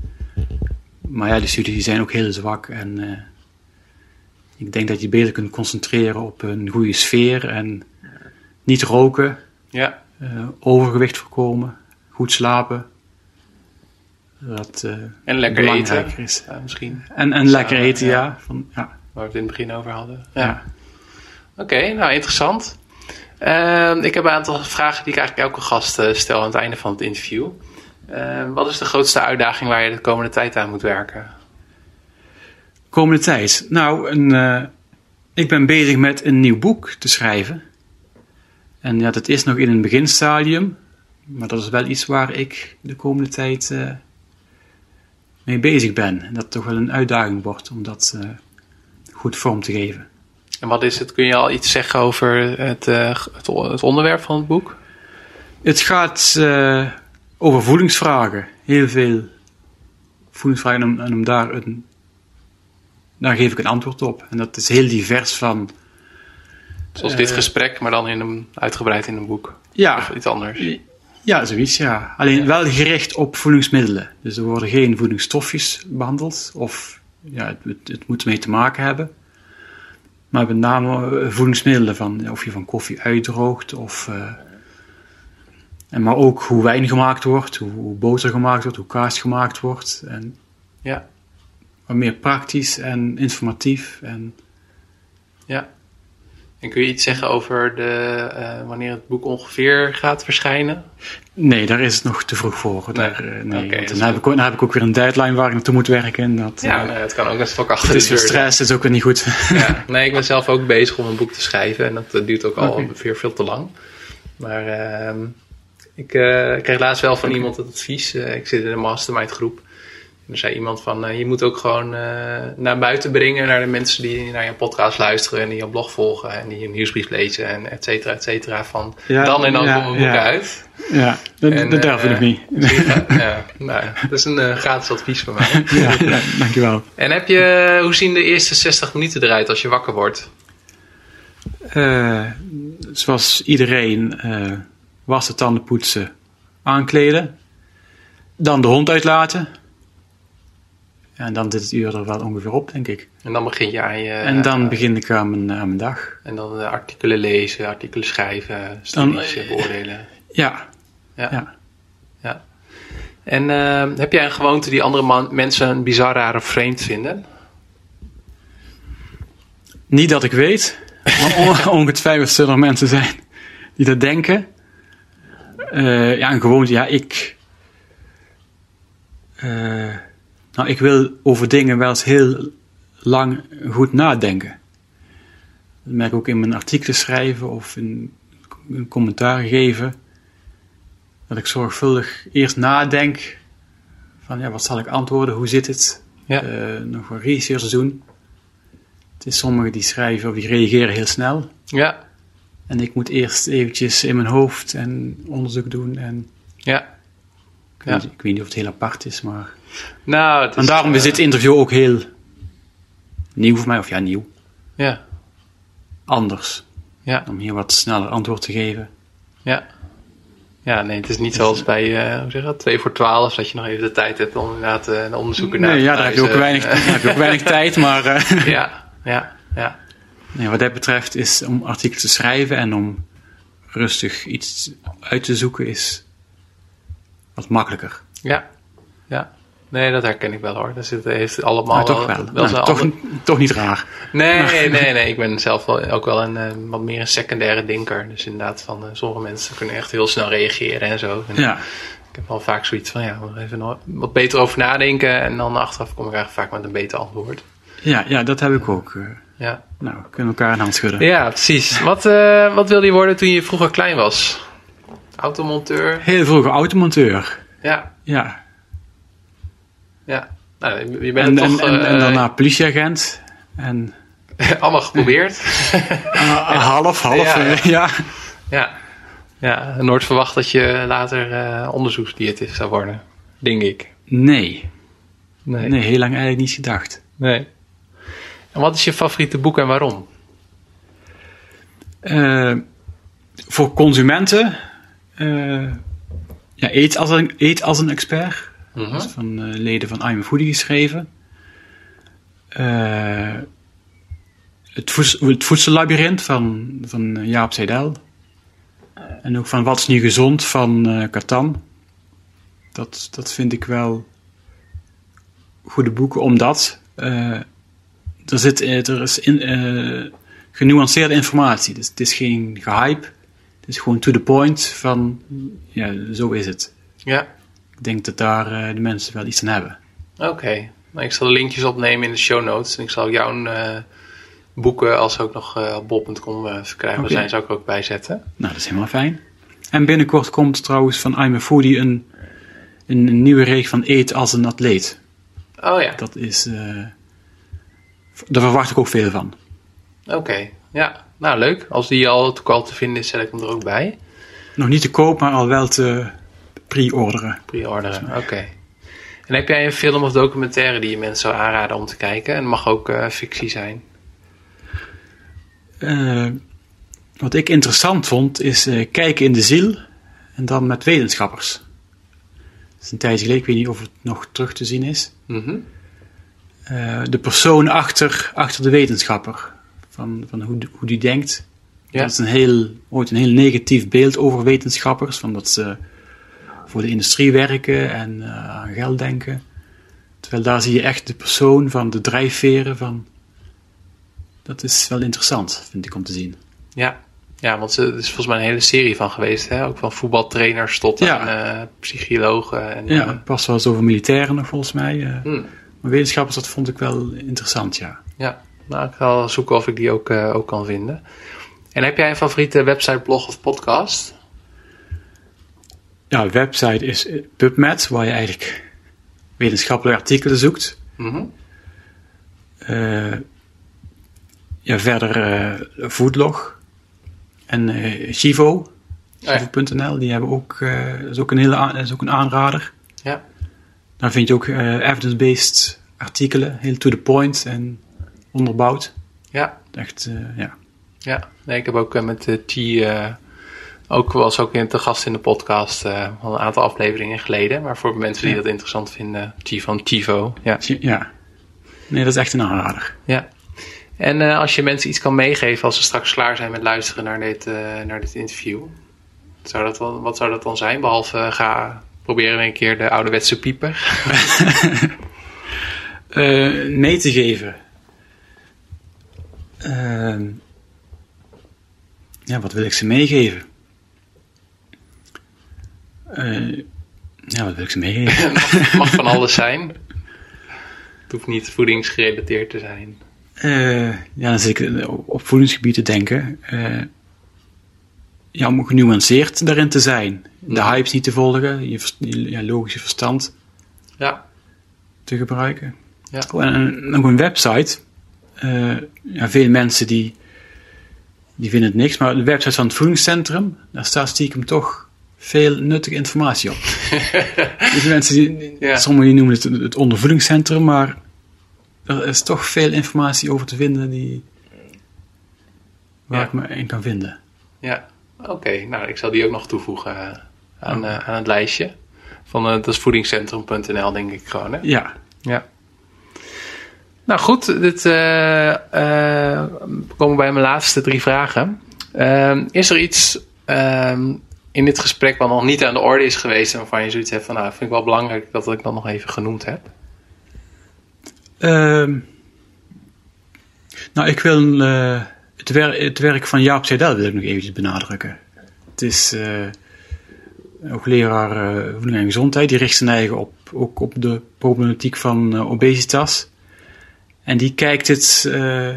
Maar ja, die studies die zijn ook heel zwak. En eh, ik denk dat je beter kunt concentreren op een goede sfeer. En niet roken, Ja. eh, overgewicht voorkomen, goed slapen. Dat eh, En lekker eten. is. Ja, misschien. En, en lekker eten, ja. ja. Van, ja, Waar we het in het begin over hadden. ja. Oké, nou interessant. Ehm, ik heb een aantal vragen die ik eigenlijk elke gast eh, stel aan het einde van het interview. Ehm, wat is de grootste uitdaging waar je de komende tijd aan moet werken? Komende tijd. Nou, een, eh, ik ben bezig met een nieuw boek te schrijven. En ja, dat is nog in een beginstadium. Maar dat is wel iets waar ik de komende tijd eh, mee bezig ben. En dat het toch wel een uitdaging wordt om dat eh, goed vorm te geven. En wat is het? Kun je al iets zeggen over het, eh, het, het onderwerp van het boek? Het gaat eh, over voedingsvragen. Heel veel voedingsvragen. En om, en om daar, een, daar geef ik een antwoord op. En dat is heel divers van... Zoals dit gesprek, maar dan in een, uitgebreid in een boek. Ja, Of iets anders. Ja, zoiets, ja. Alleen wel gericht op voedingsmiddelen. Dus er worden geen voedingsstofjes behandeld, of ja, het, het, het moet mee te maken hebben. Maar met name eh, voedingsmiddelen, van, of je van koffie uitdroogt, of, eh, en maar ook hoe wijn gemaakt wordt, hoe, hoe boter gemaakt wordt, hoe kaas gemaakt wordt. En Ja, wat meer praktisch en informatief. En, ja. En kun je iets zeggen over de, eh, wanneer het boek ongeveer gaat verschijnen? nee, daar is het nog te vroeg voor. Daar, eh, nee, want dat dan, is heb ik, ook- dan heb ik ook weer een deadline waar ik naartoe moet werken. En dat, Ja, eh, het kan ook een stok achter het is de deur. stress, is ook weer niet goed. Ja, nee, ik ben zelf ook bezig om een boek te schrijven en dat eh, duurt ook al ongeveer veel te lang. Maar ehm, ik eh, kreeg laatst wel van iemand het advies. eh, ik zit in een mastermind groep. En er zei iemand van, eh, je moet ook gewoon eh, naar buiten brengen naar de mensen die naar je podcast luisteren en die je blog volgen en die je nieuwsbrief lezen en et cetera, et cetera. Van Ja, dan en dan ja, komen boeken ja. uit. Ja, dat, En, dat durf ik eh, nog niet. ja, nou, dat is een gratis advies van mij. ja, dankjewel. En heb je, hoe zien de eerste 60 minuten eruit als je wakker wordt? Zoals iedereen wassen, tanden poetsen, aankleden. Dan de hond uitlaten. Ja, en dan zit het uur er wel ongeveer op, denk ik. En dan begin je aan je... en dan begin ik aan mijn, aan mijn dag. En dan eh, artikelen lezen, artikelen schrijven, studies eh, beoordelen. Ja, Ja. ja. ja. En eh, heb jij een gewoonte die andere man- mensen bizar, raar of vreemd vinden? niet dat ik weet. Maar on- ongetwijfeld zullen er mensen zijn die dat denken. Eh, ja, een gewoonte, ja, ik... eh, nou, ik wil over dingen wel eens heel lang goed nadenken. Dat merk ik ook in mijn artikelen schrijven of in een commentaar geven. Dat ik zorgvuldig eerst nadenk van ja, wat zal ik antwoorden, hoe zit het? Ja. Eh, nog wat research doen. Het is sommigen die schrijven of die reageren heel snel. Ja. En ik moet eerst eventjes in mijn hoofd en onderzoek doen. En Ja. Ik, Ja. weet, ik weet niet of het heel apart is, maar... Nou, het is, En daarom is eh, dit interview ook heel nieuw voor mij. Of ja, nieuw. Ja. Anders. Ja. Om hier wat sneller antwoord te geven. Ja. Ja, nee, het is niet zoals bij, eh hoe zeg dat, 2 voor 12, dat je nog even de tijd hebt om inderdaad eh, een onderzoek naar Nee, te ja, daar heb je ook weinig, heb je ook weinig tijd. Maar eh, Ja, ja, ja. nee, wat dat betreft is om artikelen te schrijven en om rustig iets uit te zoeken is wat makkelijker. Ja, ja. Nee, dat herken ik wel hoor. Dat zit, heeft allemaal toch wel. wel Nou, zijn toch, andere- toch niet raar. Nee, nee, nee. Ik ben zelf wel, ook wel een eh, wat meer een secundaire denker. Dus inderdaad, van eh, sommige mensen kunnen echt heel snel reageren en zo. En Ja, Ik heb wel vaak zoiets van, ja, even nog wat beter over nadenken. En dan achteraf kom ik eigenlijk vaak met een beter antwoord. ja, ja dat heb ik ook. eh. Ja, nou, we kunnen elkaar een hand schudden. ja precies. Wat, eh, wat wilde je worden toen je vroeger klein was? Automonteur? Heel vroeger automonteur. Ja, Ja. ja. Nou, je bent En, toch en, eh, daarna politieagent. En allemaal geprobeerd. ah, half, half. Ja, eh, ja. ja. Ja. Nooit verwacht dat je later eh onderzoeksdiëtist zou worden. Denk ik. Nee. Nee. nee, heel lang eigenlijk niet gedacht. nee. En wat is je favoriete boek en waarom? Voor consumenten. Eh, ja, eet, als een, eet als een expert. Mhm. Dat is van eh, leden van I'm Foodie geschreven. Eh, het, voeds- het voedsellabyrinth van, van Jaap Seidel. En ook van Wat is nu gezond van Catan. Dat, dat vind ik wel goede boeken, omdat er, zit, er is in, genuanceerde informatie. Dus het is geen gehype. Het is gewoon to the point van, ja, zo is het. Ja. Ik denk dat daar eh, de mensen wel iets aan hebben. Oké. Nou, ik zal de linkjes opnemen in de show notes. En ik zal jouw eh, boeken als ook nog eh, op bol.com uh, verkrijgbaar zijn, zou ik ook bijzetten. Nou, dat is helemaal fijn. En binnenkort komt trouwens van I'm a Foodie een, een, een nieuwe reeks van Eet als een atleet. Oh ja, Dat is... eh, daar verwacht ik ook veel van. oké. Ja, nou leuk. Als die al al te vinden is, zet ik hem er ook bij. Nog niet te koop, maar al wel te pre-orderen. Pre-orderen, oké. En heb jij een film of documentaire die je mensen zou aanraden om te kijken? En het mag ook eh, fictie zijn. Eh, wat ik interessant vond, is eh, kijken in de ziel en dan met wetenschappers. Dat is een tijdje geleden, ik weet niet of het nog terug te zien is. Mhm. De persoon achter, achter de wetenschapper, van, van hoe, hoe die denkt. Ja. Dat is een heel, ooit een heel negatief beeld over wetenschappers, van dat ze voor de industrie werken en eh, aan geld denken. Terwijl daar zie je echt de persoon van de drijfveren van. Dat is wel interessant, vind ik om te zien. Ja. ja, want er is volgens mij een hele serie van geweest. Hè? Ook van voetbaltrainers tot Ja. eh, psychologen. En, Ja, eh, pas wel eens over militairen nog volgens mij. hmm. Maar wetenschappers, dat vond ik wel interessant, ja. Ja, nou, ik ga zoeken of ik die ook, eh, ook kan vinden. En heb jij een favoriete website, blog of podcast? Ja, website is eh, PubMed, waar je eigenlijk wetenschappelijke artikelen zoekt. Mhm. Eh, ja, verder eh Foodlog en Chivo, ja. Chivo.nl, die hebben ook, is ook een hele is ook een aanrader. Ja. Daar vind je ook evidence-based artikelen, heel to the point en onderbouwd. Ja, Echt, eh, ja. ja. Nee, ik heb ook eh, met de T eh, ook was ook in te gast in de podcast eh, al een aantal afleveringen geleden. Maar voor mensen die Ja. dat interessant vinden, T van Tivo. Ja. ja. Nee, dat is echt een aanrader. ja. En eh, als je mensen iets kan meegeven als ze straks klaar zijn met luisteren naar dit, eh, naar dit interview, zou dat dan, wat zou dat dan zijn? Behalve eh, ga proberen een keer de ouderwetse pieper. Eh, mee te geven. Ehm, ja, wat wil ik ze meegeven? Eh, ja, wat wil ik ze meegeven? mag, mag van alles zijn. Het hoeft niet voedingsgerelateerd te zijn. Eh, ja, dan zit ik op voedingsgebied te denken. Eh, ja, om genuanceerd daarin te zijn. De Ja. hypes niet te volgen, je, ja, logische verstand Ja, te gebruiken. Ja. Oh, en, en nog een website. Eh, ja, veel mensen die, die vinden het niks, maar de website van het voedingscentrum, daar staat stiekem toch veel nuttige informatie op. dus mensen die, Ja. sommigen die noemen het het ondervoedingscentrum, maar er is toch veel informatie over te vinden die, waar Ja. ik me in kan vinden. ja. Oké, nou ik zal die ook nog toevoegen eh, aan, eh, aan het lijstje. Van, dat is voedingscentrum.nl denk ik gewoon. Hè? Ja, Ja. Nou goed, dit, eh, eh, we komen bij mijn laatste drie vragen. Ehm, is er iets ehm, in dit gesprek wat nog niet aan de orde is geweest en waarvan je zoiets hebt van, nou, vind ik wel belangrijk dat ik dat nog even genoemd heb? Ehm, nou, ik wil eh, het, het werk van Jaap Seidel wil ik nog eventjes benadrukken. Het is eh hoogleraar eh, voeding en gezondheid. Die richt zijn eigen op, ook op de problematiek van eh, obesitas. En die kijkt het... eh,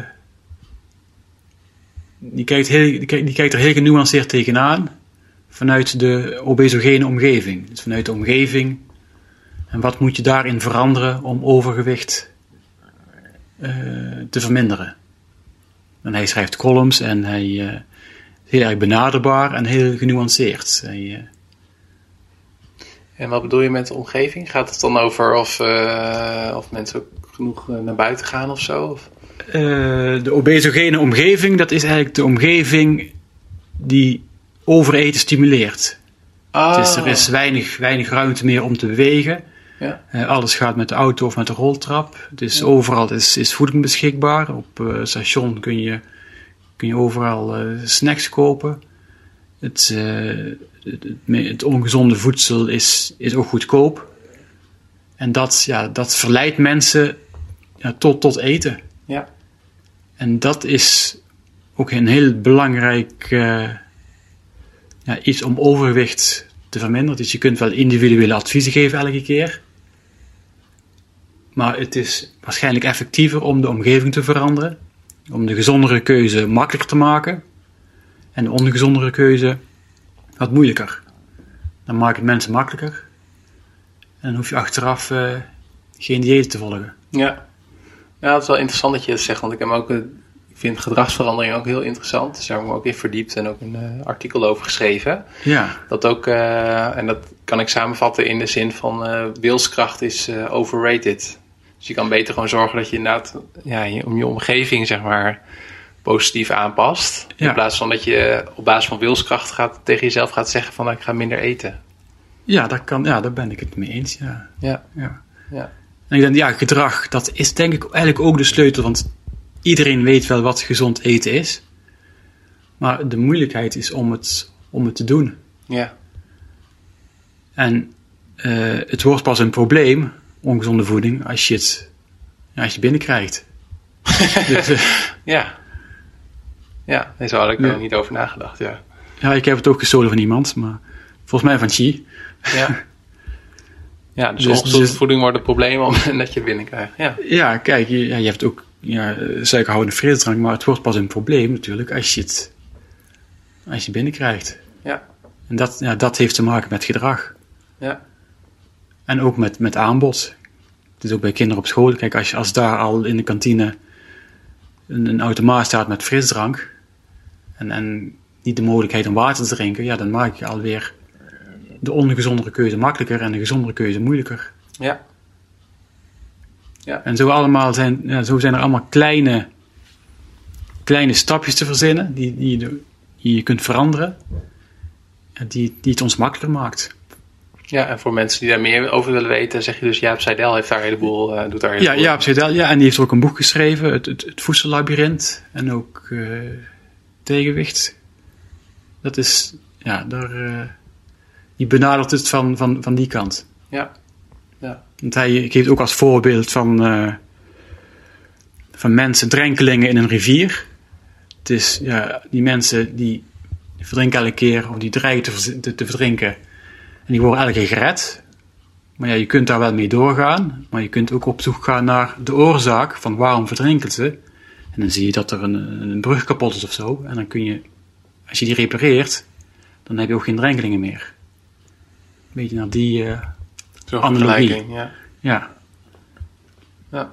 die, kijkt heel, die, kijkt, die kijkt er heel genuanceerd tegenaan. Vanuit de obesogene omgeving. Dus vanuit de omgeving. En wat moet je daarin veranderen om overgewicht eh, te verminderen. En hij schrijft columns en hij eh, is heel erg benaderbaar en heel genuanceerd. Hij, En wat bedoel je met de omgeving? Gaat het dan over of, of mensen genoeg eh, naar buiten gaan of zo? Of? eh, de obesogene omgeving, dat is eigenlijk de omgeving die overeten stimuleert. Ah, Dus er is weinig, weinig ruimte meer om te bewegen. Ja. Eh, alles gaat met de auto of met de roltrap. Dus overal is, is voeding beschikbaar. Op eh, station kun je, kun je overal snacks kopen. Het, het, het, het ongezonde voedsel is, is ook goedkoop. En dat, ja, dat verleidt mensen ja, tot, tot eten. Ja. En dat is ook een heel belangrijk eh, ja, iets om overgewicht te verminderen. Dus je kunt wel individuele adviezen geven elke keer. Maar het is waarschijnlijk effectiever om de omgeving te veranderen. om de gezondere keuze makkelijker te maken en de ongezondere keuze wat moeilijker. Dan maak je het mensen makkelijker en dan hoef je achteraf uh, geen dieet te volgen. Ja. Ja, het is wel interessant dat je dat zegt, want ik heb ook ik vind gedragsverandering ook heel interessant. Dus daar heb ik me ook in verdiept en ook een uh, artikel over geschreven. Ja. Dat ook, uh, en dat kan ik samenvatten in de zin van uh, wilskracht is overrated. Dus je kan beter gewoon zorgen dat je inderdaad ja, je, om je omgeving zeg maar positief aanpast. Ja. In plaats van dat je op basis van wilskracht gaat, tegen jezelf gaat zeggen van nou, ik ga minder eten. Ja, dat kan, ja, daar ben ik het mee eens. Ja. Ja. Ja. ja. En ik denk, ja, gedrag, dat is denk ik eigenlijk ook de sleutel. Want iedereen weet wel wat gezond eten is. Maar de moeilijkheid is om het, om het te doen. Ja. En uh, het wordt pas een probleem, ongezonde voeding, als je het ja, als je binnenkrijgt. dus, uh, ja. Ja, daar had ik er ja. niet over nagedacht, ja. Ja, ik heb het ook gestolen van iemand, maar volgens mij van Chi. Ja. Ja, dus, dus ongezonde dus, voeding wordt het probleem omdat je binnenkrijgt. Ja, ja kijk, je, ja, je hebt ook ja, suikerhoudende frisdrank, maar het wordt pas een probleem natuurlijk als je het als je binnenkrijgt. Ja. En dat, ja, dat heeft te maken met gedrag. Ja. En ook met, met aanbod. Het is ook bij kinderen op school. Kijk, als, als daar al in de kantine een, een automaat staat met frisdrank en, en niet de mogelijkheid om water te drinken, ja, dan maak je alweer de ongezondere keuze makkelijker en de gezondere keuze moeilijker. Ja. Ja. En zo, allemaal zijn, ja, zo zijn er allemaal kleine, kleine stapjes te verzinnen die, die, je, die je kunt veranderen, die, die het ons makkelijker maakt. Ja, en voor mensen die daar meer over willen weten, zeg je dus Jaap Seidel heeft daar een heleboel, uh, doet daar een Ja, heleboel. Jaap Seidel, ja, en die heeft ook een boek geschreven, het, het, het voedsellabyrinth en ook uh, tegenwicht. Dat is, ja, daar, uh, die benadert het van, van, van die kant. Ja. ja. Want hij geeft ook als voorbeeld van, uh, van mensen, drenkelingen in een rivier. Het is, ja, die mensen die verdrinken elke keer, of die dreigen te, te, te verdrinken. En die worden elke keer gered. Maar ja, je kunt daar wel mee doorgaan. Maar je kunt ook op zoek gaan naar de oorzaak van waarom verdrinken ze. En dan zie je dat er een, een brug kapot is of zo. En dan kun je, als je die repareert, dan heb je ook geen drenkelingen meer. Een beetje naar die uh, Zo'n analogie. vergelijking, ja. Ja. ja.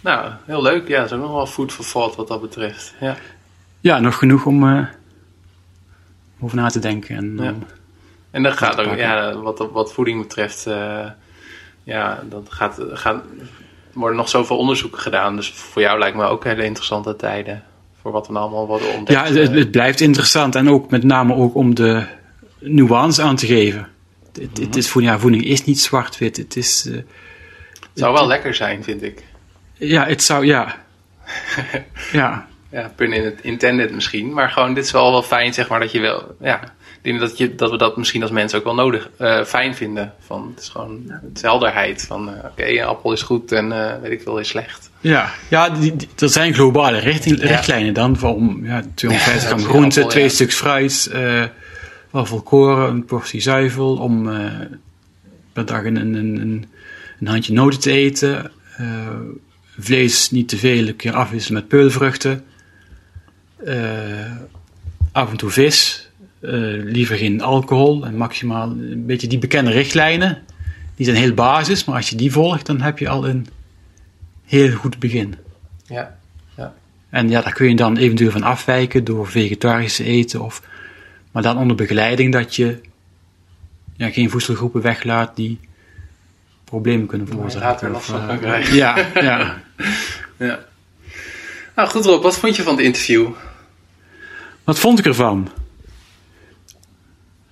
Nou, heel leuk. Ja, dat is ook nog wel food for thought wat dat betreft. Ja, ja nog genoeg om uh, over na te denken. En, ja. en dan gaat ook, ja, wat, wat voeding betreft, uh, ja, dan gaat, gaat, er worden nog zoveel onderzoeken gedaan. Dus voor jou lijkt me ook hele interessante tijden. Voor wat er allemaal worden ontdekt. Ja, het, het, blijft interessant. En ook met name ook om de nuance aan te geven. Het, het is voeding, ja, voeding is niet zwart-wit. Het is. Uh, het zou wel lekker zijn, vind ik. Ja, het zou, ja. ja. Ja, pun in het intended misschien. Maar gewoon, dit is wel wel fijn, zeg maar, dat je wel. Ja, ik denk dat, je, dat we dat misschien als mensen ook wel nodig, uh, fijn vinden. Van, het is gewoon het helderheid van, uh, oké, okay, een appel is goed en uh, weet ik veel is slecht. Ja, ja die, die, er zijn globale richting, ja. richtlijnen dan. Van ja, 250 gram groente, twee ja. stuks fruit, volkoren, een portie zuivel. Om per dag een, een, een, een handje noten te eten. vlees niet te veel, een keer afwisselen met peulvruchten. af en toe vis. Uh, liever geen alcohol en maximaal een beetje die bekende richtlijnen. Die zijn heel basis, maar als je die volgt, dan heb je al een heel goed begin. Ja, ja. En ja, daar kun je dan eventueel van afwijken door vegetarisch te eten, of, maar dan onder begeleiding dat je ja, geen voedselgroepen weglaat die problemen kunnen veroorzaken. Of, uh, ja, ja. ja. Nou goed Rob, wat vond je van het interview? Wat vond ik ervan?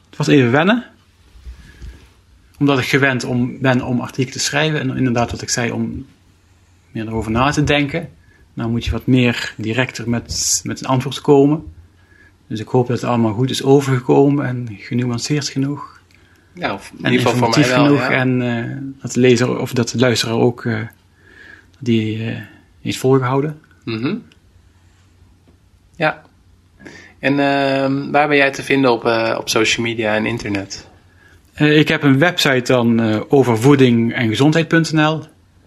Het was even wennen. Omdat ik gewend om, ben om artikelen te schrijven. En inderdaad, wat ik zei, om meer erover na te denken. Nou moet je wat meer directer met, met een antwoord komen. Dus ik hoop dat het allemaal goed is overgekomen en genuanceerd genoeg. Ja, of in ieder geval voor mij wel. genoeg. Ja. En uh, dat de lezer of dat de luisteraar ook uh, die uh, heeft volgehouden. Mm -hmm. Ja. En uh, waar ben jij te vinden op, op social media en internet? Ik heb een website dan uh, over voeding en gezondheid.nl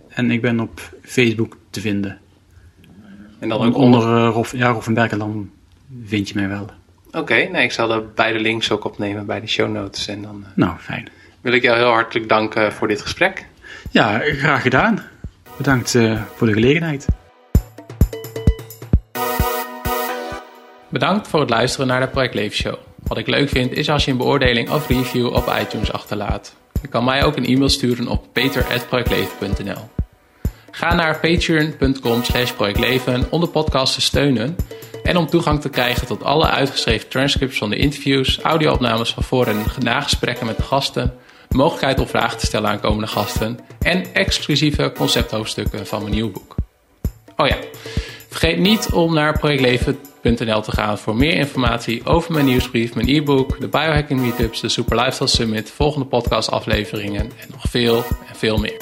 en ik ben op Facebook te vinden. En dan Ook onder onder... Rof, ja, Berkel, dan vind je mij wel. Oké, nee, ik zal de beide links ook opnemen bij de show notes. En dan uh, Nou, fijn. wil ik jou heel hartelijk danken voor dit gesprek. Ja, graag gedaan. Bedankt uh, voor de gelegenheid. Bedankt voor het luisteren naar de Project Leven Show. Wat ik leuk vind is als je een beoordeling of review op iTunes achterlaat. Je kan mij ook een e-mail sturen op peter.projectleven.nl Ga naar patreon.com slash projectleven om de podcast te steunen en om toegang te krijgen tot alle uitgeschreven transcripts van de interviews, audio-opnames van voor- en nagesprekken met de gasten, mogelijkheid om vragen te stellen aan komende gasten en exclusieve concepthoofdstukken van mijn nieuw boek. Oh ja, vergeet niet om naar projectleven.nl te gaan voor meer informatie over mijn nieuwsbrief, mijn e-book, de biohacking meetups, de Super Lifestyle Summit, volgende podcastafleveringen en nog veel en veel meer.